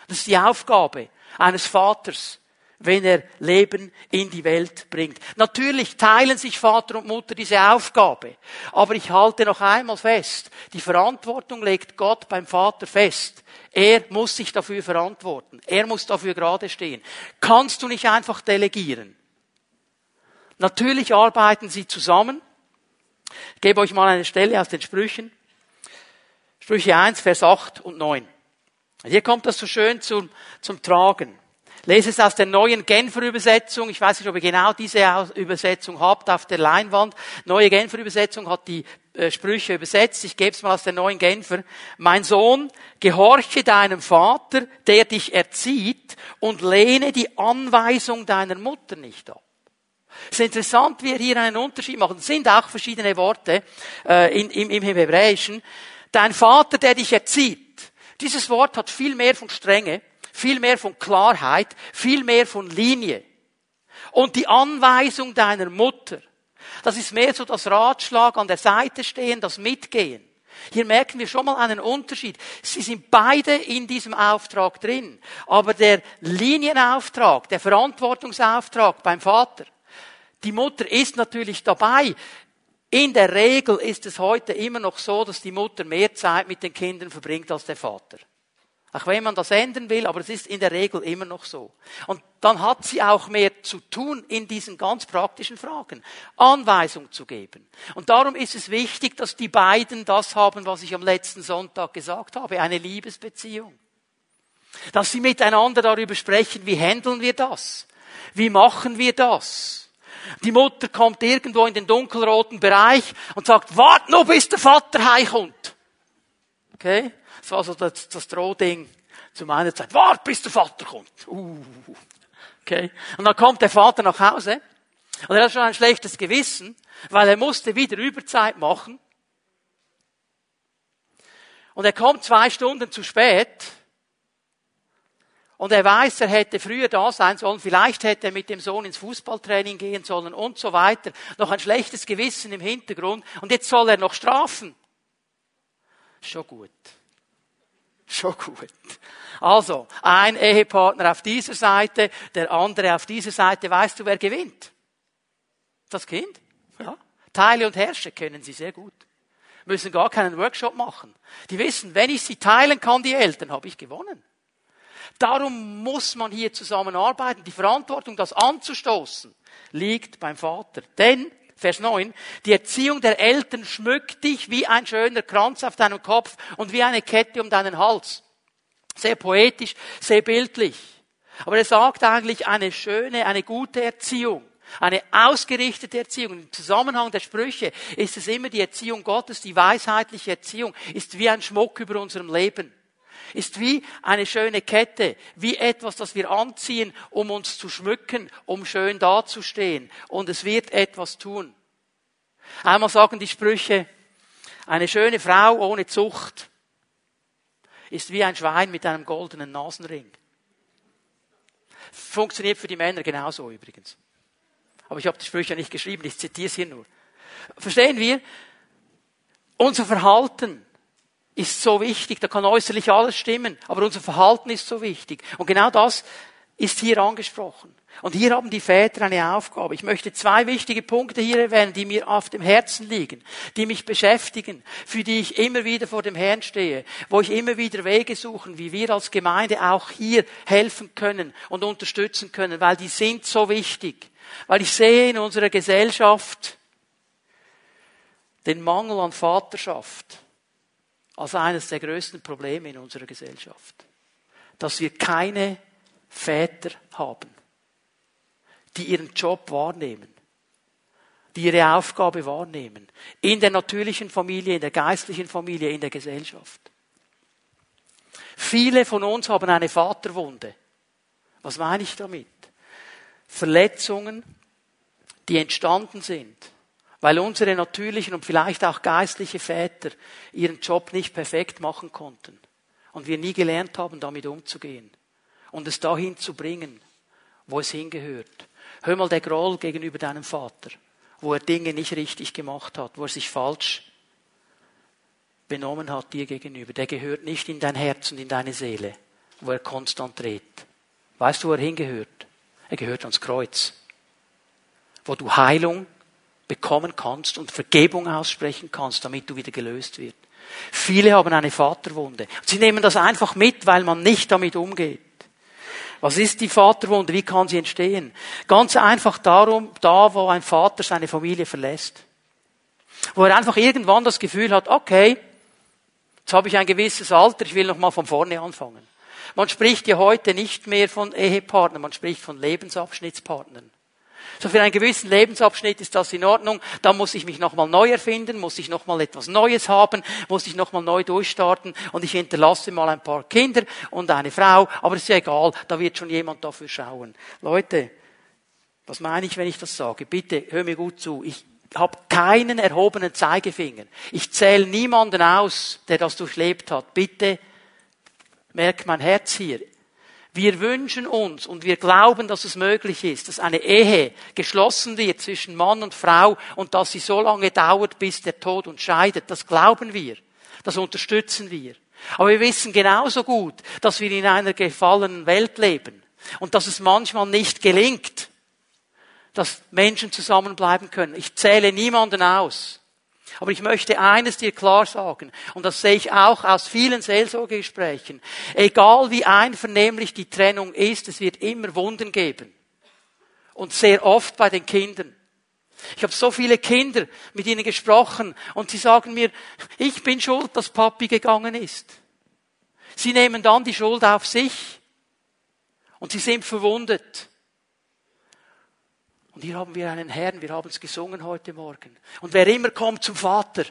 Das ist die Aufgabe eines Vaters wenn er Leben in die Welt bringt. Natürlich teilen sich Vater und Mutter diese Aufgabe. Aber ich halte noch einmal fest, die Verantwortung legt Gott beim Vater fest. Er muss sich dafür verantworten. Er muss dafür gerade stehen. Kannst du nicht einfach delegieren? Natürlich arbeiten sie zusammen. Ich gebe euch mal eine Stelle aus den Sprüchen. Sprüche 1, Vers 8 und 9. Hier kommt das so schön zum, zum Tragen. Lese es aus der neuen Genfer Übersetzung. Ich weiß nicht, ob ihr genau diese Übersetzung habt auf der Leinwand. Neue Genfer Übersetzung hat die äh, Sprüche übersetzt. Ich gebe es mal aus der neuen Genfer. Mein Sohn, gehorche deinem Vater, der dich erzieht, und lehne die Anweisung deiner Mutter nicht ab. Es ist interessant, wie er hier einen Unterschied macht. Es sind auch verschiedene Worte äh, in, im, im Hebräischen. Dein Vater, der dich erzieht. Dieses Wort hat viel mehr von Strenge viel mehr von Klarheit, viel mehr von Linie. Und die Anweisung deiner Mutter, das ist mehr so das Ratschlag an der Seite stehen, das Mitgehen. Hier merken wir schon mal einen Unterschied. Sie sind beide in diesem Auftrag drin. Aber der Linienauftrag, der Verantwortungsauftrag beim Vater, die Mutter ist natürlich dabei. In der Regel ist es heute immer noch so, dass die Mutter mehr Zeit mit den Kindern verbringt als der Vater. Auch wenn man das ändern will, aber es ist in der Regel immer noch so. Und dann hat sie auch mehr zu tun in diesen ganz praktischen Fragen. Anweisung zu geben. Und darum ist es wichtig, dass die beiden das haben, was ich am letzten Sonntag gesagt habe, eine Liebesbeziehung. Dass sie miteinander darüber sprechen, wie handeln wir das? Wie machen wir das? Die Mutter kommt irgendwo in den dunkelroten Bereich und sagt, wart nur bis der Vater heimkommt. Okay? Das war so das, das Drohding zu meiner Zeit. Wart, bis der Vater kommt. Uh, okay. Und dann kommt der Vater nach Hause und er hat schon ein schlechtes Gewissen, weil er musste wieder Überzeit machen. Und er kommt zwei Stunden zu spät. Und er weiß, er hätte früher da sein sollen, vielleicht hätte er mit dem Sohn ins Fußballtraining gehen sollen und so weiter. Noch ein schlechtes Gewissen im Hintergrund. Und jetzt soll er noch strafen. Schon gut. Schon gut. Also, ein Ehepartner auf dieser Seite, der andere auf dieser Seite. Weißt du, wer gewinnt? Das Kind? Ja. Teile und Herrsche kennen sie sehr gut. Müssen gar keinen Workshop machen. Die wissen, wenn ich sie teilen kann, die Eltern, habe ich gewonnen. Darum muss man hier zusammenarbeiten. Die Verantwortung, das anzustoßen, liegt beim Vater. Denn Vers 9, die Erziehung der Eltern schmückt dich wie ein schöner Kranz auf deinem Kopf und wie eine Kette um deinen Hals. Sehr poetisch, sehr bildlich. Aber er sagt eigentlich eine schöne, eine gute Erziehung. Eine ausgerichtete Erziehung. Im Zusammenhang der Sprüche ist es immer die Erziehung Gottes, die weisheitliche Erziehung, ist wie ein Schmuck über unserem Leben ist wie eine schöne Kette, wie etwas, das wir anziehen, um uns zu schmücken, um schön dazustehen. Und es wird etwas tun. Einmal sagen die Sprüche, eine schöne Frau ohne Zucht ist wie ein Schwein mit einem goldenen Nasenring. Funktioniert für die Männer genauso übrigens. Aber ich habe die Sprüche nicht geschrieben, ich zitiere es hier nur. Verstehen wir? Unser Verhalten ist so wichtig. Da kann äußerlich alles stimmen, aber unser Verhalten ist so wichtig. Und genau das ist hier angesprochen. Und hier haben die Väter eine Aufgabe. Ich möchte zwei wichtige Punkte hier erwähnen, die mir auf dem Herzen liegen, die mich beschäftigen, für die ich immer wieder vor dem Herrn stehe, wo ich immer wieder Wege suchen, wie wir als Gemeinde auch hier helfen können und unterstützen können, weil die sind so wichtig. Weil ich sehe in unserer Gesellschaft den Mangel an Vaterschaft als eines der größten Probleme in unserer Gesellschaft. Dass wir keine Väter haben, die ihren Job wahrnehmen, die ihre Aufgabe wahrnehmen. In der natürlichen Familie, in der geistlichen Familie, in der Gesellschaft. Viele von uns haben eine Vaterwunde. Was meine ich damit? Verletzungen, die entstanden sind, weil unsere natürlichen und vielleicht auch geistliche Väter ihren Job nicht perfekt machen konnten und wir nie gelernt haben, damit umzugehen und es dahin zu bringen, wo es hingehört. Hör mal der Groll gegenüber deinem Vater, wo er Dinge nicht richtig gemacht hat, wo er sich falsch benommen hat dir gegenüber. Der gehört nicht in dein Herz und in deine Seele, wo er konstant dreht. Weißt du, wo er hingehört? Er gehört ans Kreuz, wo du Heilung bekommen kannst und Vergebung aussprechen kannst, damit du wieder gelöst wirst. Viele haben eine Vaterwunde. Sie nehmen das einfach mit, weil man nicht damit umgeht. Was ist die Vaterwunde? Wie kann sie entstehen? Ganz einfach darum, da wo ein Vater seine Familie verlässt. Wo er einfach irgendwann das Gefühl hat, okay, jetzt habe ich ein gewisses Alter, ich will noch mal von vorne anfangen. Man spricht ja heute nicht mehr von Ehepartnern, man spricht von Lebensabschnittspartnern. So für einen gewissen Lebensabschnitt ist das in Ordnung. Da muss ich mich nochmal neu erfinden, muss ich nochmal etwas Neues haben, muss ich nochmal neu durchstarten und ich hinterlasse mal ein paar Kinder und eine Frau, aber ist ja egal, da wird schon jemand dafür schauen. Leute, was meine ich, wenn ich das sage? Bitte, hör mir gut zu. Ich habe keinen erhobenen Zeigefinger. Ich zähle niemanden aus, der das durchlebt hat. Bitte merk mein Herz hier. Wir wünschen uns und wir glauben, dass es möglich ist, dass eine Ehe geschlossen wird zwischen Mann und Frau und dass sie so lange dauert, bis der Tod uns scheidet. Das glauben wir. Das unterstützen wir. Aber wir wissen genauso gut, dass wir in einer gefallenen Welt leben und dass es manchmal nicht gelingt, dass Menschen zusammenbleiben können. Ich zähle niemanden aus. Aber ich möchte eines dir klar sagen, und das sehe ich auch aus vielen Seelsorgegesprächen. Egal wie einvernehmlich die Trennung ist, es wird immer Wunden geben. Und sehr oft bei den Kindern. Ich habe so viele Kinder mit ihnen gesprochen und sie sagen mir, ich bin schuld, dass Papi gegangen ist. Sie nehmen dann die Schuld auf sich und sie sind verwundet. Und hier haben wir einen Herrn, wir haben es gesungen heute Morgen. Und wer immer kommt zum Vater,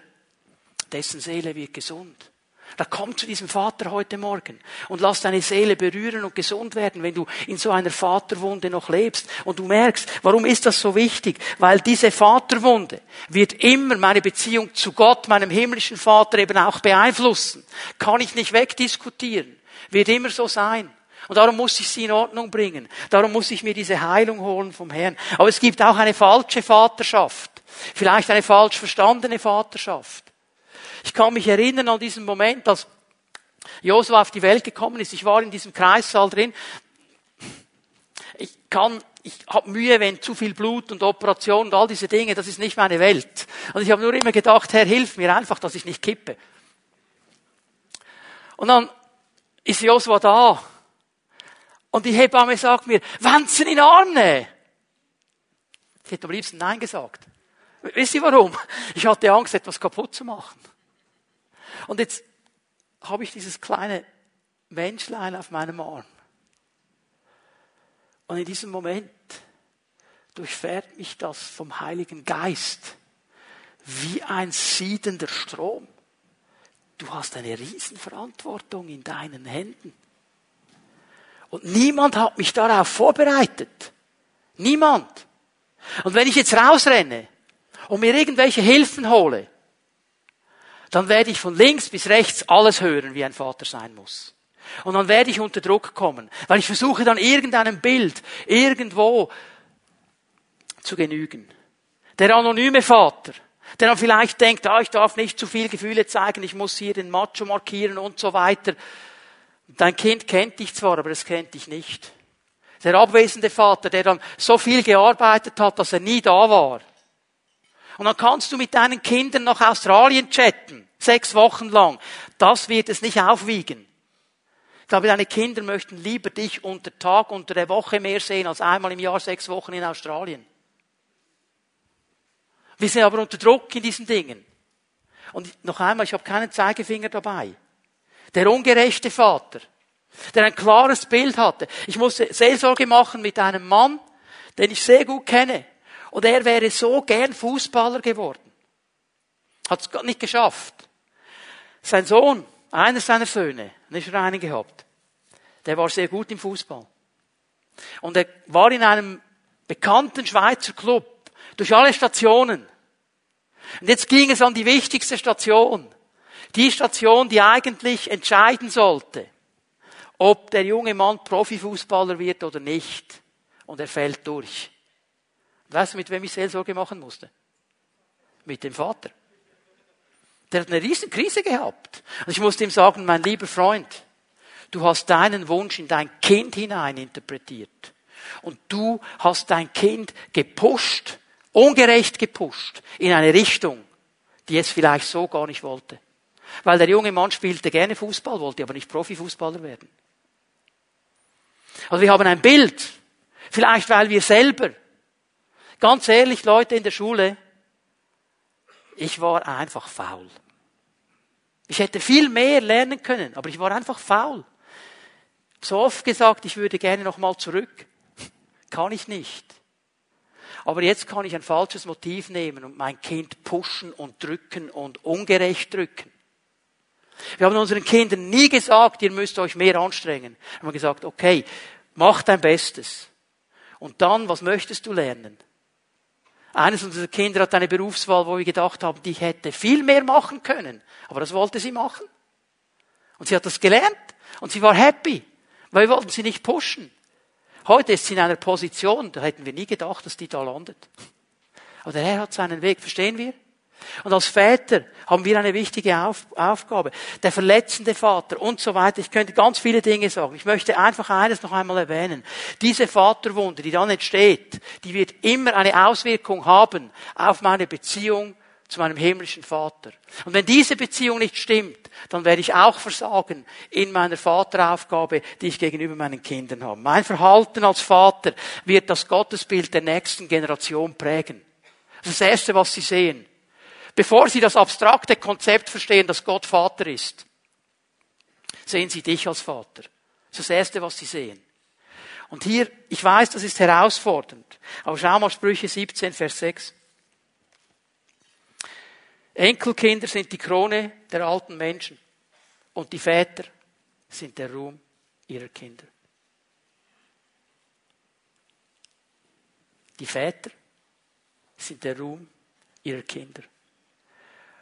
dessen Seele wird gesund. Da komm zu diesem Vater heute Morgen und lass deine Seele berühren und gesund werden, wenn du in so einer Vaterwunde noch lebst. Und du merkst, warum ist das so wichtig? Weil diese Vaterwunde wird immer meine Beziehung zu Gott, meinem himmlischen Vater eben auch beeinflussen. Kann ich nicht wegdiskutieren. Wird immer so sein. Und darum muss ich sie in Ordnung bringen. Darum muss ich mir diese Heilung holen vom Herrn. Aber es gibt auch eine falsche Vaterschaft. Vielleicht eine falsch verstandene Vaterschaft. Ich kann mich erinnern an diesen Moment, als Josua auf die Welt gekommen ist. Ich war in diesem Kreissaal drin. Ich kann, ich habe Mühe, wenn zu viel Blut und Operation und all diese Dinge, das ist nicht meine Welt. Und ich habe nur immer gedacht, Herr, hilf mir einfach, dass ich nicht kippe. Und dann ist Josua da und die Hebamme sagt mir, Wanzen in Arne. Ich hätte am liebsten Nein gesagt. Wisst ihr warum? Ich hatte Angst, etwas kaputt zu machen. Und jetzt habe ich dieses kleine Menschlein auf meinem Arm. Und in diesem Moment durchfährt mich das vom Heiligen Geist wie ein siedender Strom. Du hast eine Riesenverantwortung in deinen Händen. Und niemand hat mich darauf vorbereitet. Niemand. Und wenn ich jetzt rausrenne und mir irgendwelche Hilfen hole, dann werde ich von links bis rechts alles hören, wie ein Vater sein muss. Und dann werde ich unter Druck kommen, weil ich versuche dann irgendeinem Bild irgendwo zu genügen. Der anonyme Vater, der dann vielleicht denkt, ah, ich darf nicht zu viel Gefühle zeigen, ich muss hier den Macho markieren und so weiter. Dein Kind kennt dich zwar, aber es kennt dich nicht. Der abwesende Vater, der dann so viel gearbeitet hat, dass er nie da war. Und dann kannst du mit deinen Kindern nach Australien chatten, sechs Wochen lang. Das wird es nicht aufwiegen. Ich glaube, deine Kinder möchten lieber dich unter Tag, unter der Woche mehr sehen, als einmal im Jahr sechs Wochen in Australien. Wir sind aber unter Druck in diesen Dingen. Und noch einmal, ich habe keinen Zeigefinger dabei. Der ungerechte Vater, der ein klares Bild hatte. Ich musste Seelsorge machen mit einem Mann, den ich sehr gut kenne. Und er wäre so gern Fußballer geworden. Hat es nicht geschafft. Sein Sohn, einer seiner Söhne, nicht schon einen gehabt, der war sehr gut im Fußball. Und er war in einem bekannten Schweizer Club durch alle Stationen. Und jetzt ging es an die wichtigste Station. Die Station, die eigentlich entscheiden sollte, ob der junge Mann Profifußballer wird oder nicht. Und er fällt durch. Weißt du, mit wem ich Seelsorge machen musste? Mit dem Vater. Der hat eine riesen Krise gehabt. Und ich musste ihm sagen, mein lieber Freund, du hast deinen Wunsch in dein Kind hinein interpretiert. Und du hast dein Kind gepusht, ungerecht gepusht, in eine Richtung, die es vielleicht so gar nicht wollte. Weil der junge Mann spielte gerne Fußball, wollte aber nicht Profifußballer werden. Also wir haben ein Bild, vielleicht weil wir selber, ganz ehrlich Leute in der Schule, ich war einfach faul. Ich hätte viel mehr lernen können, aber ich war einfach faul. So oft gesagt, ich würde gerne nochmal zurück. Kann ich nicht. Aber jetzt kann ich ein falsches Motiv nehmen und mein Kind pushen und drücken und ungerecht drücken. Wir haben unseren Kindern nie gesagt, ihr müsst euch mehr anstrengen. Wir haben gesagt, okay, mach dein Bestes. Und dann, was möchtest du lernen? Eines unserer Kinder hat eine Berufswahl, wo wir gedacht haben, die hätte viel mehr machen können. Aber das wollte sie machen. Und sie hat das gelernt. Und sie war happy. Weil wir wollten sie nicht pushen. Heute ist sie in einer Position, da hätten wir nie gedacht, dass die da landet. Aber der Herr hat seinen Weg, verstehen wir? Und als Väter haben wir eine wichtige Auf Aufgabe. Der verletzende Vater und so weiter. Ich könnte ganz viele Dinge sagen. Ich möchte einfach eines noch einmal erwähnen. Diese Vaterwunde, die dann entsteht, die wird immer eine Auswirkung haben auf meine Beziehung zu meinem himmlischen Vater. Und wenn diese Beziehung nicht stimmt, dann werde ich auch versagen in meiner Vateraufgabe, die ich gegenüber meinen Kindern habe. Mein Verhalten als Vater wird das Gottesbild der nächsten Generation prägen. Das ist das Erste, was sie sehen bevor sie das abstrakte Konzept verstehen, dass Gott Vater ist, sehen sie dich als Vater. Das ist das Erste, was sie sehen. Und hier, ich weiß, das ist herausfordernd, aber schau mal Sprüche 17, Vers 6. Enkelkinder sind die Krone der alten Menschen und die Väter sind der Ruhm ihrer Kinder. Die Väter sind der Ruhm ihrer Kinder.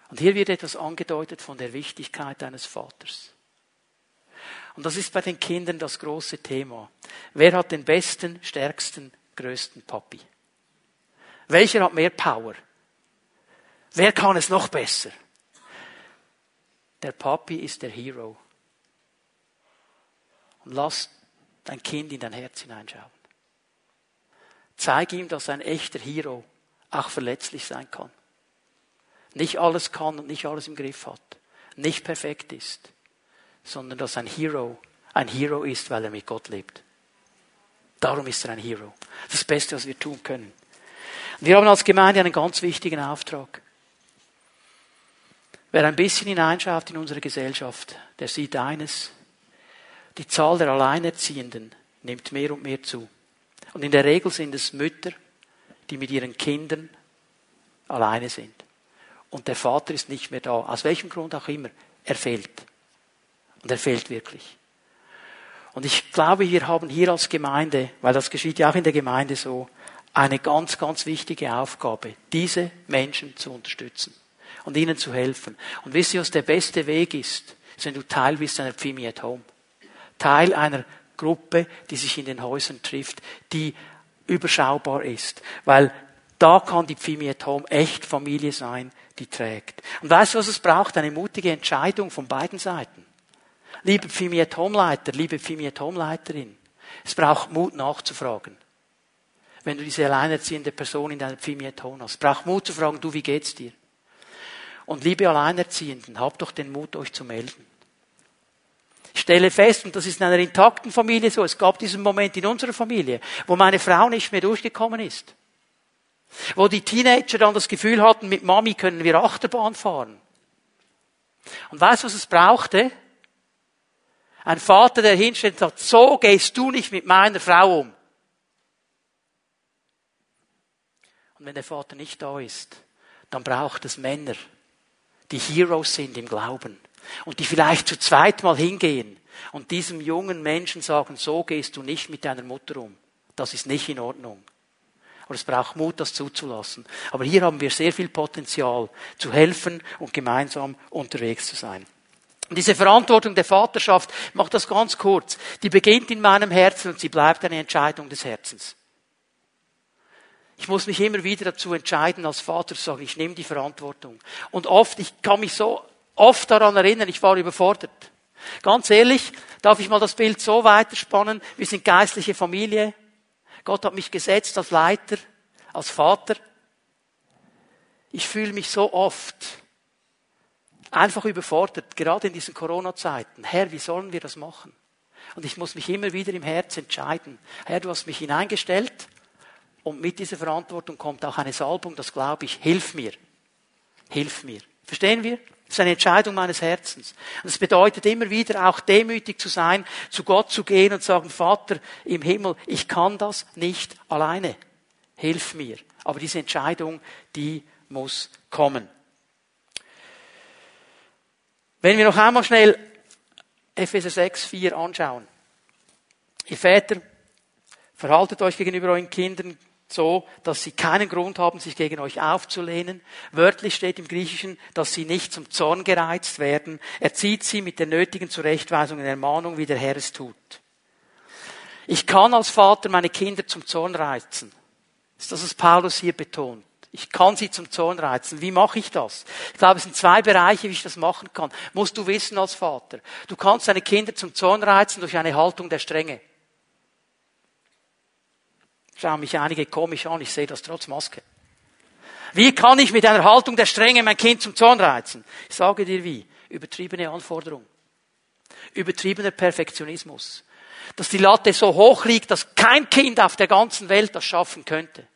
Und hier wird etwas angedeutet von der Wichtigkeit eines Vaters. Und das ist bei den Kindern das große Thema. Wer hat den besten, stärksten, größten Papi? Welcher hat mehr Power? Wer kann es noch besser? Der Papi ist der Hero. Und lass dein Kind in dein Herz hineinschauen. Zeig ihm, dass ein echter Hero auch verletzlich sein kann nicht alles kann und nicht alles im Griff hat, nicht perfekt ist, sondern dass ein Hero ein Hero ist, weil er mit Gott lebt. Darum ist er ein Hero. Das Beste, was wir tun können. Wir haben als Gemeinde einen ganz wichtigen Auftrag. Wer ein bisschen hineinschaut in unsere Gesellschaft, der sieht eines. Die Zahl der Alleinerziehenden nimmt mehr und mehr zu. Und in der Regel sind es Mütter, die mit ihren Kindern alleine sind und der Vater ist nicht mehr da. Aus welchem Grund auch immer. Er fehlt. Und er fehlt wirklich. Und ich glaube, wir haben hier als Gemeinde, weil das geschieht ja auch in der Gemeinde so, eine ganz, ganz wichtige Aufgabe, diese Menschen zu unterstützen und ihnen zu helfen. Und wisst ihr, was der beste Weg ist? Ist, wenn du Teil bist einer Pfimi at Home. Teil einer Gruppe, die sich in den Häusern trifft, die überschaubar ist. Weil da kann die Pfimi at Home echt Familie sein, die trägt. Und weißt du, was es braucht? Eine mutige Entscheidung von beiden Seiten. Liebe Pfimiet Homeleiter, liebe Pfimiet Homeleiterin, es braucht Mut nachzufragen. Wenn du diese alleinerziehende Person in deiner Pfimiet Home hast, braucht Mut zu fragen, du, wie geht's dir? Und liebe Alleinerziehenden, habt doch den Mut, euch zu melden. Ich stelle fest, und das ist in einer intakten Familie so, es gab diesen Moment in unserer Familie, wo meine Frau nicht mehr durchgekommen ist. Wo die Teenager dann das Gefühl hatten, mit Mami können wir Achterbahn fahren. Und weißt du, was es brauchte? Ein Vater, der hinstellt und sagt, so gehst du nicht mit meiner Frau um. Und wenn der Vater nicht da ist, dann braucht es Männer, die Heroes sind im Glauben und die vielleicht zu zweit mal hingehen und diesem jungen Menschen sagen, so gehst du nicht mit deiner Mutter um. Das ist nicht in Ordnung. Und es braucht Mut, das zuzulassen. Aber hier haben wir sehr viel Potenzial, zu helfen und gemeinsam unterwegs zu sein. Diese Verantwortung der Vaterschaft, ich mache das ganz kurz, die beginnt in meinem Herzen und sie bleibt eine Entscheidung des Herzens. Ich muss mich immer wieder dazu entscheiden, als Vater zu sagen, ich nehme die Verantwortung. Und oft, ich kann mich so oft daran erinnern, ich war überfordert. Ganz ehrlich, darf ich mal das Bild so weiterspannen, wir sind geistliche Familie. Gott hat mich gesetzt als Leiter, als Vater. Ich fühle mich so oft einfach überfordert, gerade in diesen Corona-Zeiten. Herr, wie sollen wir das machen? Und ich muss mich immer wieder im Herz entscheiden. Herr, du hast mich hineingestellt und mit dieser Verantwortung kommt auch eine Salbung, das glaube ich. Hilf mir. Hilf mir. Verstehen wir? Das ist eine Entscheidung meines Herzens. Und es bedeutet immer wieder auch demütig zu sein, zu Gott zu gehen und zu sagen, Vater im Himmel, ich kann das nicht alleine. Hilf mir. Aber diese Entscheidung, die muss kommen. Wenn wir noch einmal schnell Epheser 6, 4 anschauen. Ihr Väter, verhaltet euch gegenüber euren Kindern so, dass sie keinen Grund haben, sich gegen euch aufzulehnen. Wörtlich steht im Griechischen, dass sie nicht zum Zorn gereizt werden. Erzieht sie mit der nötigen Zurechtweisung und Ermahnung, wie der Herr es tut. Ich kann als Vater meine Kinder zum Zorn reizen. Das ist das, was Paulus hier betont. Ich kann sie zum Zorn reizen. Wie mache ich das? Ich glaube, es sind zwei Bereiche, wie ich das machen kann. Musst du wissen als Vater. Du kannst deine Kinder zum Zorn reizen durch eine Haltung der Strenge. Schauen mich einige komisch an, ich sehe das trotz Maske. Wie kann ich mit einer Haltung der Strenge mein Kind zum Zorn reizen? Ich sage dir wie. Übertriebene Anforderung. Übertriebener Perfektionismus. Dass die Latte so hoch liegt, dass kein Kind auf der ganzen Welt das schaffen könnte.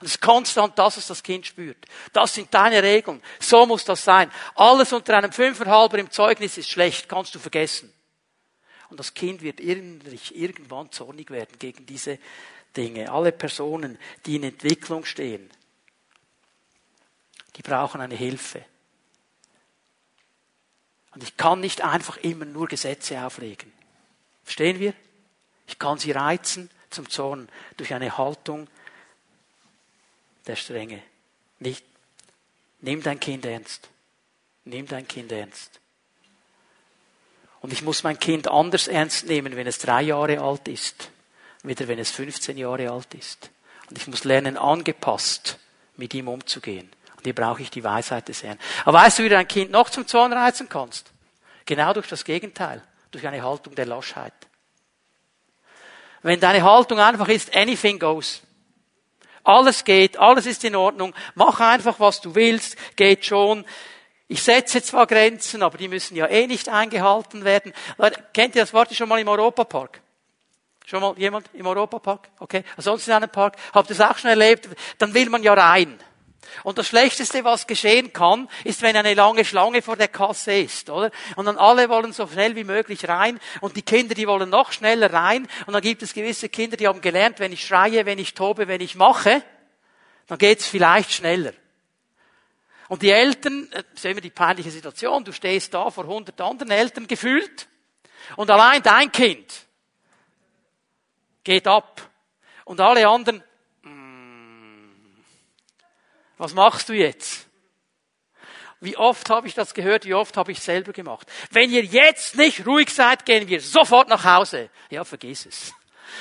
Und es ist konstant das, was das Kind spürt. Das sind deine Regeln. So muss das sein. Alles unter einem Fünferhalber im Zeugnis ist schlecht, kannst du vergessen. Und das Kind wird irgendwann zornig werden gegen diese Dinge. Alle Personen, die in Entwicklung stehen, die brauchen eine Hilfe. Und ich kann nicht einfach immer nur Gesetze auflegen. Verstehen wir? Ich kann sie reizen zum Zorn durch eine Haltung der Strenge. Nicht. Nimm dein Kind ernst. Nimm dein Kind ernst. Und ich muss mein Kind anders ernst nehmen, wenn es drei Jahre alt ist, wieder wenn es 15 Jahre alt ist. Und ich muss lernen, angepasst mit ihm umzugehen. Und hier brauche ich die Weisheit des Herrn. Aber weißt du, wie du dein Kind noch zum Zorn reizen kannst? Genau durch das Gegenteil. Durch eine Haltung der Laschheit. Wenn deine Haltung einfach ist, anything goes. Alles geht, alles ist in Ordnung. Mach einfach, was du willst, geht schon. Ich setze zwar Grenzen, aber die müssen ja eh nicht eingehalten werden. Kennt ihr das Wort schon mal im Europapark? Schon mal jemand im Europapark? Okay. Ansonsten in einem Park? Habt ihr es auch schon erlebt? Dann will man ja rein. Und das Schlechteste, was geschehen kann, ist, wenn eine lange Schlange vor der Kasse ist, oder? Und dann alle wollen so schnell wie möglich rein und die Kinder, die wollen noch schneller rein und dann gibt es gewisse Kinder, die haben gelernt, wenn ich schreie, wenn ich tobe, wenn ich mache, dann geht's vielleicht schneller. Und die Eltern, äh, sehen wir die peinliche Situation, du stehst da vor hundert anderen Eltern gefühlt und allein dein Kind geht ab und alle anderen was machst du jetzt? Wie oft habe ich das gehört, wie oft habe ich selber gemacht. Wenn ihr jetzt nicht ruhig seid, gehen wir sofort nach Hause. Ja, vergiss es.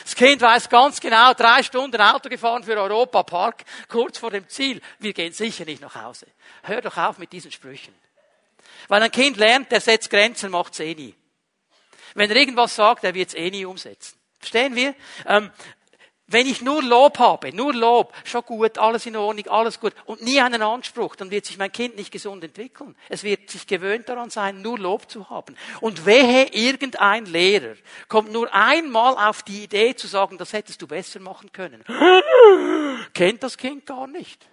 Das Kind weiß ganz genau, drei Stunden Auto gefahren für Europa Park, kurz vor dem Ziel. Wir gehen sicher nicht nach Hause. Hör doch auf mit diesen Sprüchen. Weil ein Kind lernt, der setzt Grenzen, macht's eh nie. Wenn er irgendwas sagt, er wird's eh nie umsetzen. Verstehen wir? Ähm, wenn ich nur Lob habe, nur Lob, schon gut, alles in Ordnung, alles gut, und nie einen Anspruch, dann wird sich mein Kind nicht gesund entwickeln. Es wird sich gewöhnt daran sein, nur Lob zu haben. Und wehe, irgendein Lehrer kommt nur einmal auf die Idee zu sagen, das hättest du besser machen können. Kennt das Kind gar nicht.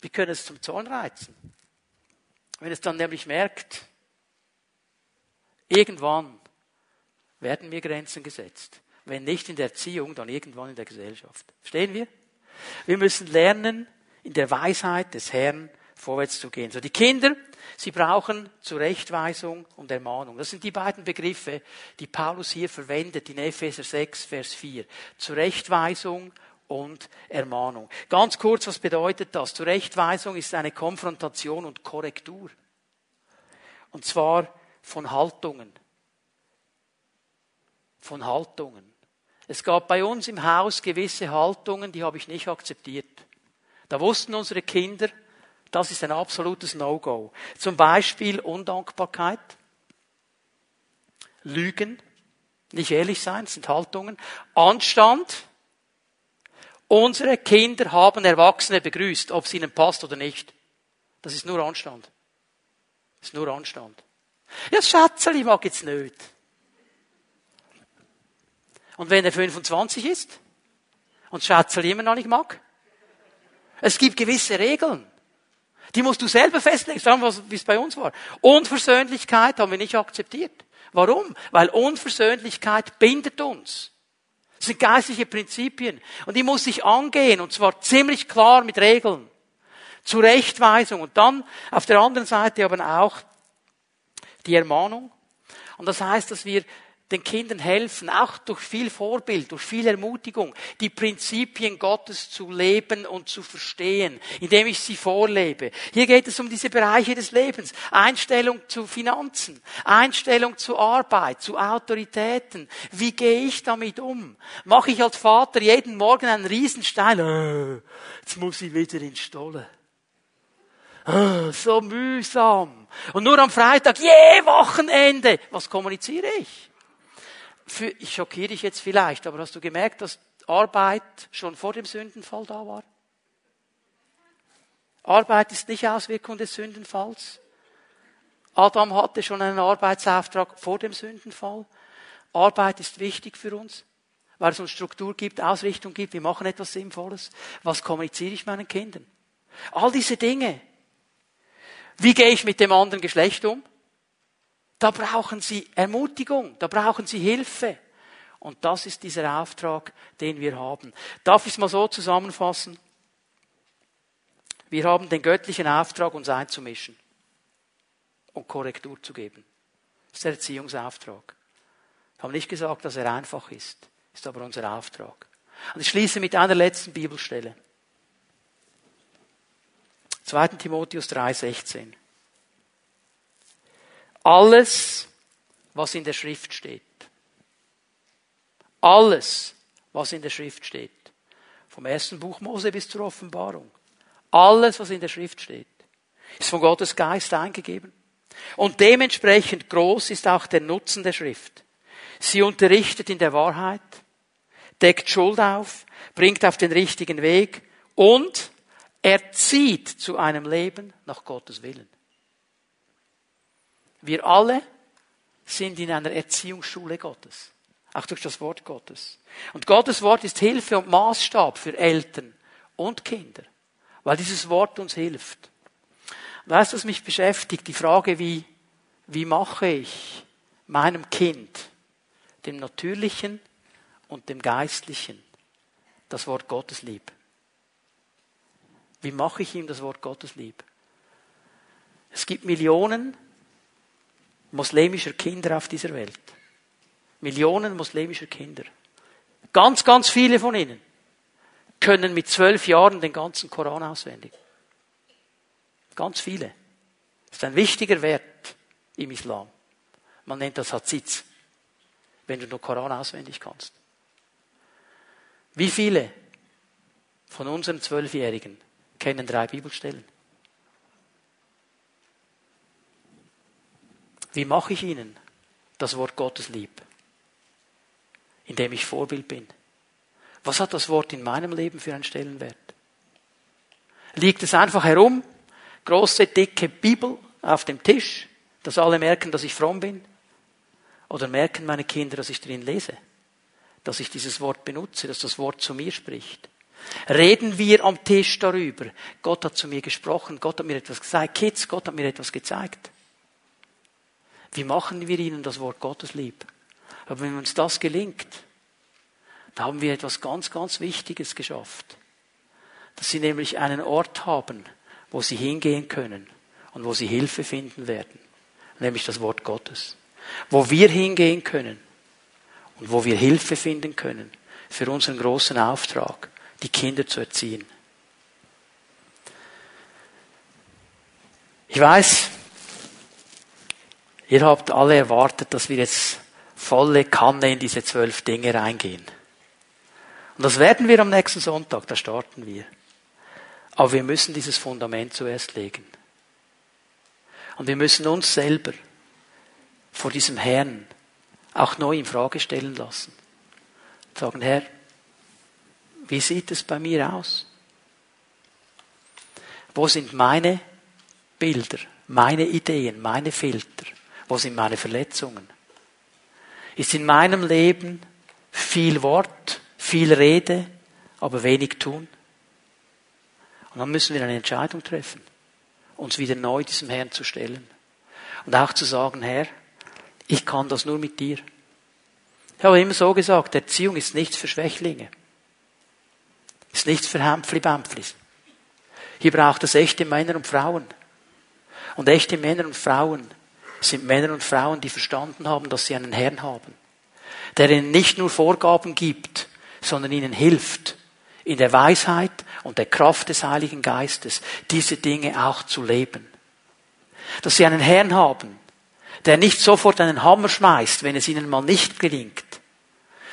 Wir können es zum Zorn reizen. Wenn es dann nämlich merkt, irgendwann werden mir Grenzen gesetzt wenn nicht in der Erziehung, dann irgendwann in der Gesellschaft. Verstehen wir? Wir müssen lernen, in der Weisheit des Herrn vorwärts zu gehen. So, die Kinder, sie brauchen Zurechtweisung und Ermahnung. Das sind die beiden Begriffe, die Paulus hier verwendet in Epheser 6, Vers 4. Zurechtweisung und Ermahnung. Ganz kurz, was bedeutet das? Zurechtweisung ist eine Konfrontation und Korrektur. Und zwar von Haltungen. Von Haltungen. Es gab bei uns im Haus gewisse Haltungen, die habe ich nicht akzeptiert. Da wussten unsere Kinder, das ist ein absolutes No-Go. Zum Beispiel Undankbarkeit, Lügen, nicht ehrlich sein, sind Haltungen, Anstand. Unsere Kinder haben Erwachsene begrüßt, ob es ihnen passt oder nicht. Das ist nur Anstand. Das ist nur Anstand. Ja, Schätzeli mag jetzt nicht. Und wenn er 25 ist und Schätzel immer noch nicht mag? Es gibt gewisse Regeln. Die musst du selber festlegen. Sagen wir, wie es bei uns war. Unversöhnlichkeit haben wir nicht akzeptiert. Warum? Weil Unversöhnlichkeit bindet uns. Das sind geistliche Prinzipien. Und die muss ich angehen. Und zwar ziemlich klar mit Regeln. Zurechtweisung. Und dann auf der anderen Seite aber auch die Ermahnung. Und das heißt, dass wir den Kindern helfen, auch durch viel Vorbild, durch viel Ermutigung, die Prinzipien Gottes zu leben und zu verstehen, indem ich sie vorlebe. Hier geht es um diese Bereiche des Lebens. Einstellung zu Finanzen, Einstellung zu Arbeit, zu Autoritäten. Wie gehe ich damit um? Mache ich als Vater jeden Morgen einen Riesenstein? Äh, jetzt muss ich wieder in Stolle. Äh, so mühsam. Und nur am Freitag, je Wochenende. Was kommuniziere ich? Für, ich schockiere dich jetzt vielleicht, aber hast du gemerkt, dass Arbeit schon vor dem Sündenfall da war? Arbeit ist nicht Auswirkung des Sündenfalls. Adam hatte schon einen Arbeitsauftrag vor dem Sündenfall. Arbeit ist wichtig für uns, weil es uns Struktur gibt, Ausrichtung gibt. Wir machen etwas Sinnvolles. Was kommuniziere ich meinen Kindern? All diese Dinge. Wie gehe ich mit dem anderen Geschlecht um? Da brauchen sie Ermutigung, da brauchen sie Hilfe. Und das ist dieser Auftrag, den wir haben. Darf ich es mal so zusammenfassen? Wir haben den göttlichen Auftrag, uns einzumischen und Korrektur zu geben. Das ist der Erziehungsauftrag. Ich habe nicht gesagt, dass er einfach ist, ist aber unser Auftrag. Und ich schließe mit einer letzten Bibelstelle. 2. Timotheus 3,16. Alles, was in der Schrift steht. Alles, was in der Schrift steht. Vom ersten Buch Mose bis zur Offenbarung. Alles, was in der Schrift steht, ist von Gottes Geist eingegeben. Und dementsprechend groß ist auch der Nutzen der Schrift. Sie unterrichtet in der Wahrheit, deckt Schuld auf, bringt auf den richtigen Weg und erzieht zu einem Leben nach Gottes Willen. Wir alle sind in einer Erziehungsschule Gottes. Auch durch das Wort Gottes. Und Gottes Wort ist Hilfe und Maßstab für Eltern und Kinder. Weil dieses Wort uns hilft. Weißt du, was mich beschäftigt? Die Frage, wie, wie mache ich meinem Kind, dem Natürlichen und dem Geistlichen, das Wort Gottes lieb? Wie mache ich ihm das Wort Gottes lieb? Es gibt Millionen muslimischer Kinder auf dieser Welt. Millionen muslimischer Kinder. Ganz, ganz viele von ihnen können mit zwölf Jahren den ganzen Koran auswendig. Ganz viele. Das ist ein wichtiger Wert im Islam. Man nennt das Haziz, wenn du nur Koran auswendig kannst. Wie viele von unseren Zwölfjährigen kennen drei Bibelstellen? Wie mache ich ihnen das Wort Gottes lieb? Indem ich Vorbild bin. Was hat das Wort in meinem Leben für einen Stellenwert? Liegt es einfach herum, große, dicke Bibel auf dem Tisch, dass alle merken, dass ich fromm bin? Oder merken meine Kinder, dass ich drin lese? Dass ich dieses Wort benutze, dass das Wort zu mir spricht? Reden wir am Tisch darüber? Gott hat zu mir gesprochen, Gott hat mir etwas gesagt. Kids, Gott hat mir etwas gezeigt. Wie machen wir ihnen das Wort Gottes lieb? Aber wenn uns das gelingt, da haben wir etwas ganz, ganz Wichtiges geschafft. Dass sie nämlich einen Ort haben, wo sie hingehen können und wo sie Hilfe finden werden. Nämlich das Wort Gottes. Wo wir hingehen können und wo wir Hilfe finden können für unseren großen Auftrag, die Kinder zu erziehen. Ich weiß, ihr habt alle erwartet, dass wir jetzt volle Kanne in diese zwölf Dinge reingehen. Und das werden wir am nächsten Sonntag, da starten wir. Aber wir müssen dieses Fundament zuerst legen. Und wir müssen uns selber vor diesem Herrn auch neu in Frage stellen lassen. Sagen, Herr, wie sieht es bei mir aus? Wo sind meine Bilder, meine Ideen, meine Filter? Wo sind meine Verletzungen? Ist in meinem Leben viel Wort, viel Rede, aber wenig tun? Und dann müssen wir eine Entscheidung treffen, uns wieder neu diesem Herrn zu stellen. Und auch zu sagen, Herr, ich kann das nur mit dir. Ich habe immer so gesagt, Erziehung ist nichts für Schwächlinge. Ist nichts für Hämpfli-Bämpflis. Hier braucht es echte Männer und Frauen. Und echte Männer und Frauen sind Männer und Frauen, die verstanden haben, dass sie einen Herrn haben, der ihnen nicht nur Vorgaben gibt, sondern ihnen hilft, in der Weisheit und der Kraft des Heiligen Geistes diese Dinge auch zu leben. Dass sie einen Herrn haben, der nicht sofort einen Hammer schmeißt, wenn es ihnen mal nicht gelingt,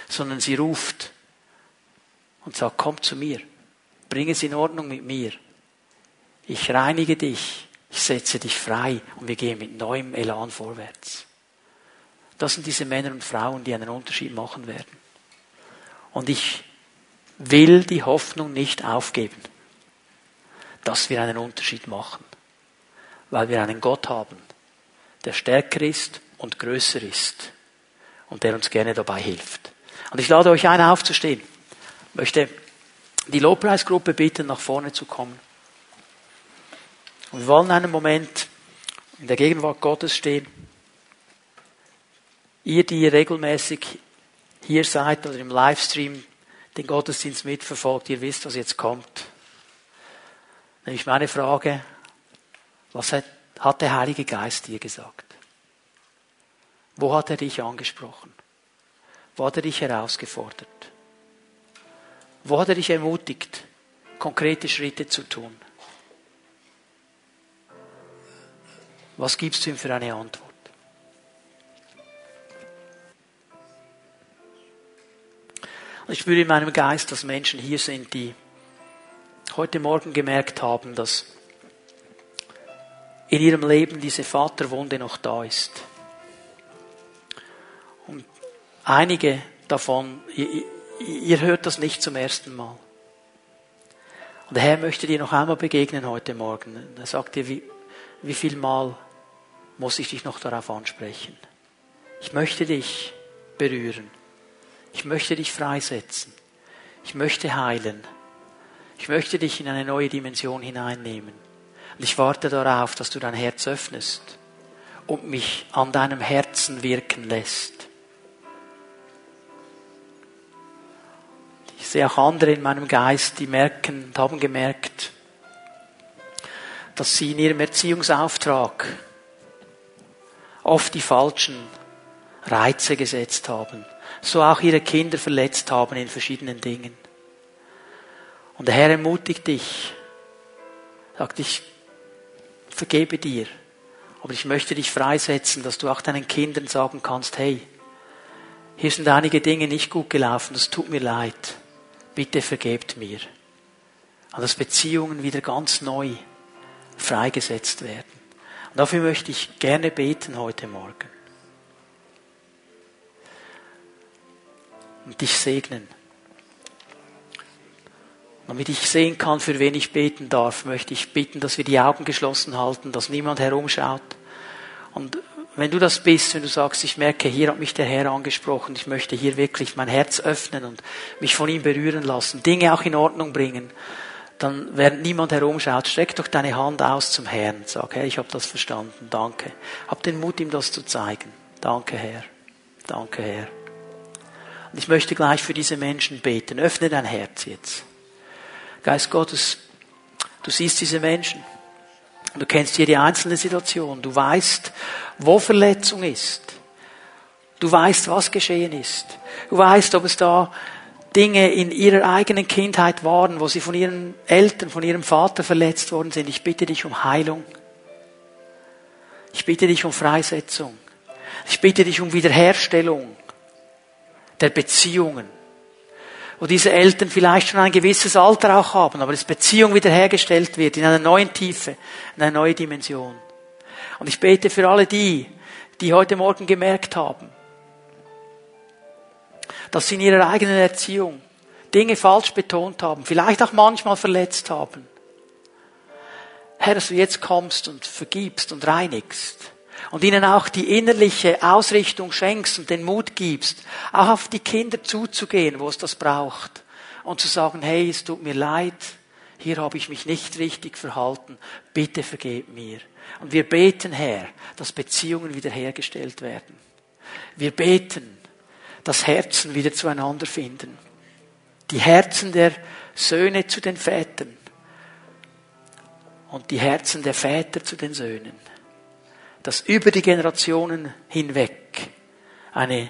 sondern sie ruft und sagt, komm zu mir, bring es in Ordnung mit mir. Ich reinige dich, ich setze dich frei und wir gehen mit neuem Elan vorwärts. Das sind diese Männer und Frauen, die einen Unterschied machen werden. Und ich will die Hoffnung nicht aufgeben, dass wir einen Unterschied machen, weil wir einen Gott haben, der stärker ist und größer ist und der uns gerne dabei hilft. Und ich lade euch ein, aufzustehen. Ich möchte die Lobpreisgruppe bitten, nach vorne zu kommen. Und wir wollen einen Moment in der Gegenwart Gottes stehen. Ihr, die regelmäßig hier seid oder im Livestream den Gottesdienst mitverfolgt, ihr wisst, was jetzt kommt. Nämlich meine Frage, was hat, der Heilige Geist dir gesagt? Wo hat er dich angesprochen? Wo hat er dich herausgefordert? Wo hat er dich ermutigt, konkrete Schritte zu tun? Was gibst du ihm für eine Antwort? ich spüre in meinem Geist, dass Menschen hier sind, die heute Morgen gemerkt haben, dass in ihrem Leben diese Vaterwunde noch da ist. Und einige davon, ihr, ihr hört das nicht zum ersten Mal. Und der Herr möchte dir noch einmal begegnen heute Morgen. Er sagt dir, wie, wie viel Mal muss ich dich noch darauf ansprechen? Ich möchte dich berühren. Ich möchte dich freisetzen. Ich möchte heilen. Ich möchte dich in eine neue Dimension hineinnehmen. Und ich warte darauf, dass du dein Herz öffnest und mich an deinem Herzen wirken lässt. Ich sehe auch andere in meinem Geist, die merken und haben gemerkt, dass sie in ihrem Erziehungsauftrag oft die falschen Reize gesetzt haben, so auch ihre Kinder verletzt haben in verschiedenen Dingen. Und der Herr ermutigt dich, sagt, ich vergebe dir, aber ich möchte dich freisetzen, dass du auch deinen Kindern sagen kannst, hey, hier sind einige Dinge nicht gut gelaufen, das tut mir leid, bitte vergebt mir. Und dass Beziehungen wieder ganz neu freigesetzt werden. Dafür möchte ich gerne beten heute Morgen. Und dich segnen. Damit ich sehen kann, für wen ich beten darf, möchte ich bitten, dass wir die Augen geschlossen halten, dass niemand herumschaut. Und wenn du das bist, wenn du sagst, ich merke, hier hat mich der Herr angesprochen, ich möchte hier wirklich mein Herz öffnen und mich von ihm berühren lassen, Dinge auch in Ordnung bringen, dann, während niemand herumschaut, streck doch deine Hand aus zum Herrn. Sag, Herr, ich habe das verstanden. Danke. Hab den Mut, ihm das zu zeigen. Danke, Herr. Danke, Herr. Und ich möchte gleich für diese Menschen beten. Öffne dein Herz jetzt. Geist Gottes, du siehst diese Menschen. Du kennst jede einzelne Situation. Du weißt, wo Verletzung ist. Du weißt, was geschehen ist. Du weißt, ob es da Dinge in ihrer eigenen Kindheit waren, wo sie von ihren Eltern, von ihrem Vater verletzt worden sind. Ich bitte dich um Heilung. Ich bitte dich um Freisetzung. Ich bitte dich um Wiederherstellung der Beziehungen. Wo diese Eltern vielleicht schon ein gewisses Alter auch haben, aber dass Beziehung wiederhergestellt wird in einer neuen Tiefe, in einer neuen Dimension. Und ich bete für alle die, die heute Morgen gemerkt haben, dass sie in ihrer eigenen Erziehung Dinge falsch betont haben, vielleicht auch manchmal verletzt haben. Herr, dass du jetzt kommst und vergibst und reinigst und ihnen auch die innerliche Ausrichtung schenkst und den Mut gibst, auch auf die Kinder zuzugehen, wo es das braucht und zu sagen, hey, es tut mir leid, hier habe ich mich nicht richtig verhalten, bitte vergeb mir. Und wir beten, Herr, dass Beziehungen wiederhergestellt werden. Wir beten, dass Herzen wieder zueinander finden. Die Herzen der Söhne zu den Vätern und die Herzen der Väter zu den Söhnen. Dass über die Generationen hinweg eine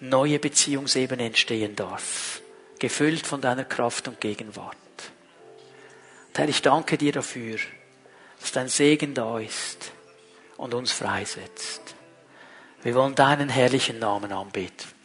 neue Beziehungsebene entstehen darf, gefüllt von deiner Kraft und Gegenwart. Herr, ich danke dir dafür, dass dein Segen da ist und uns freisetzt. Wir wollen deinen herrlichen Namen anbeten.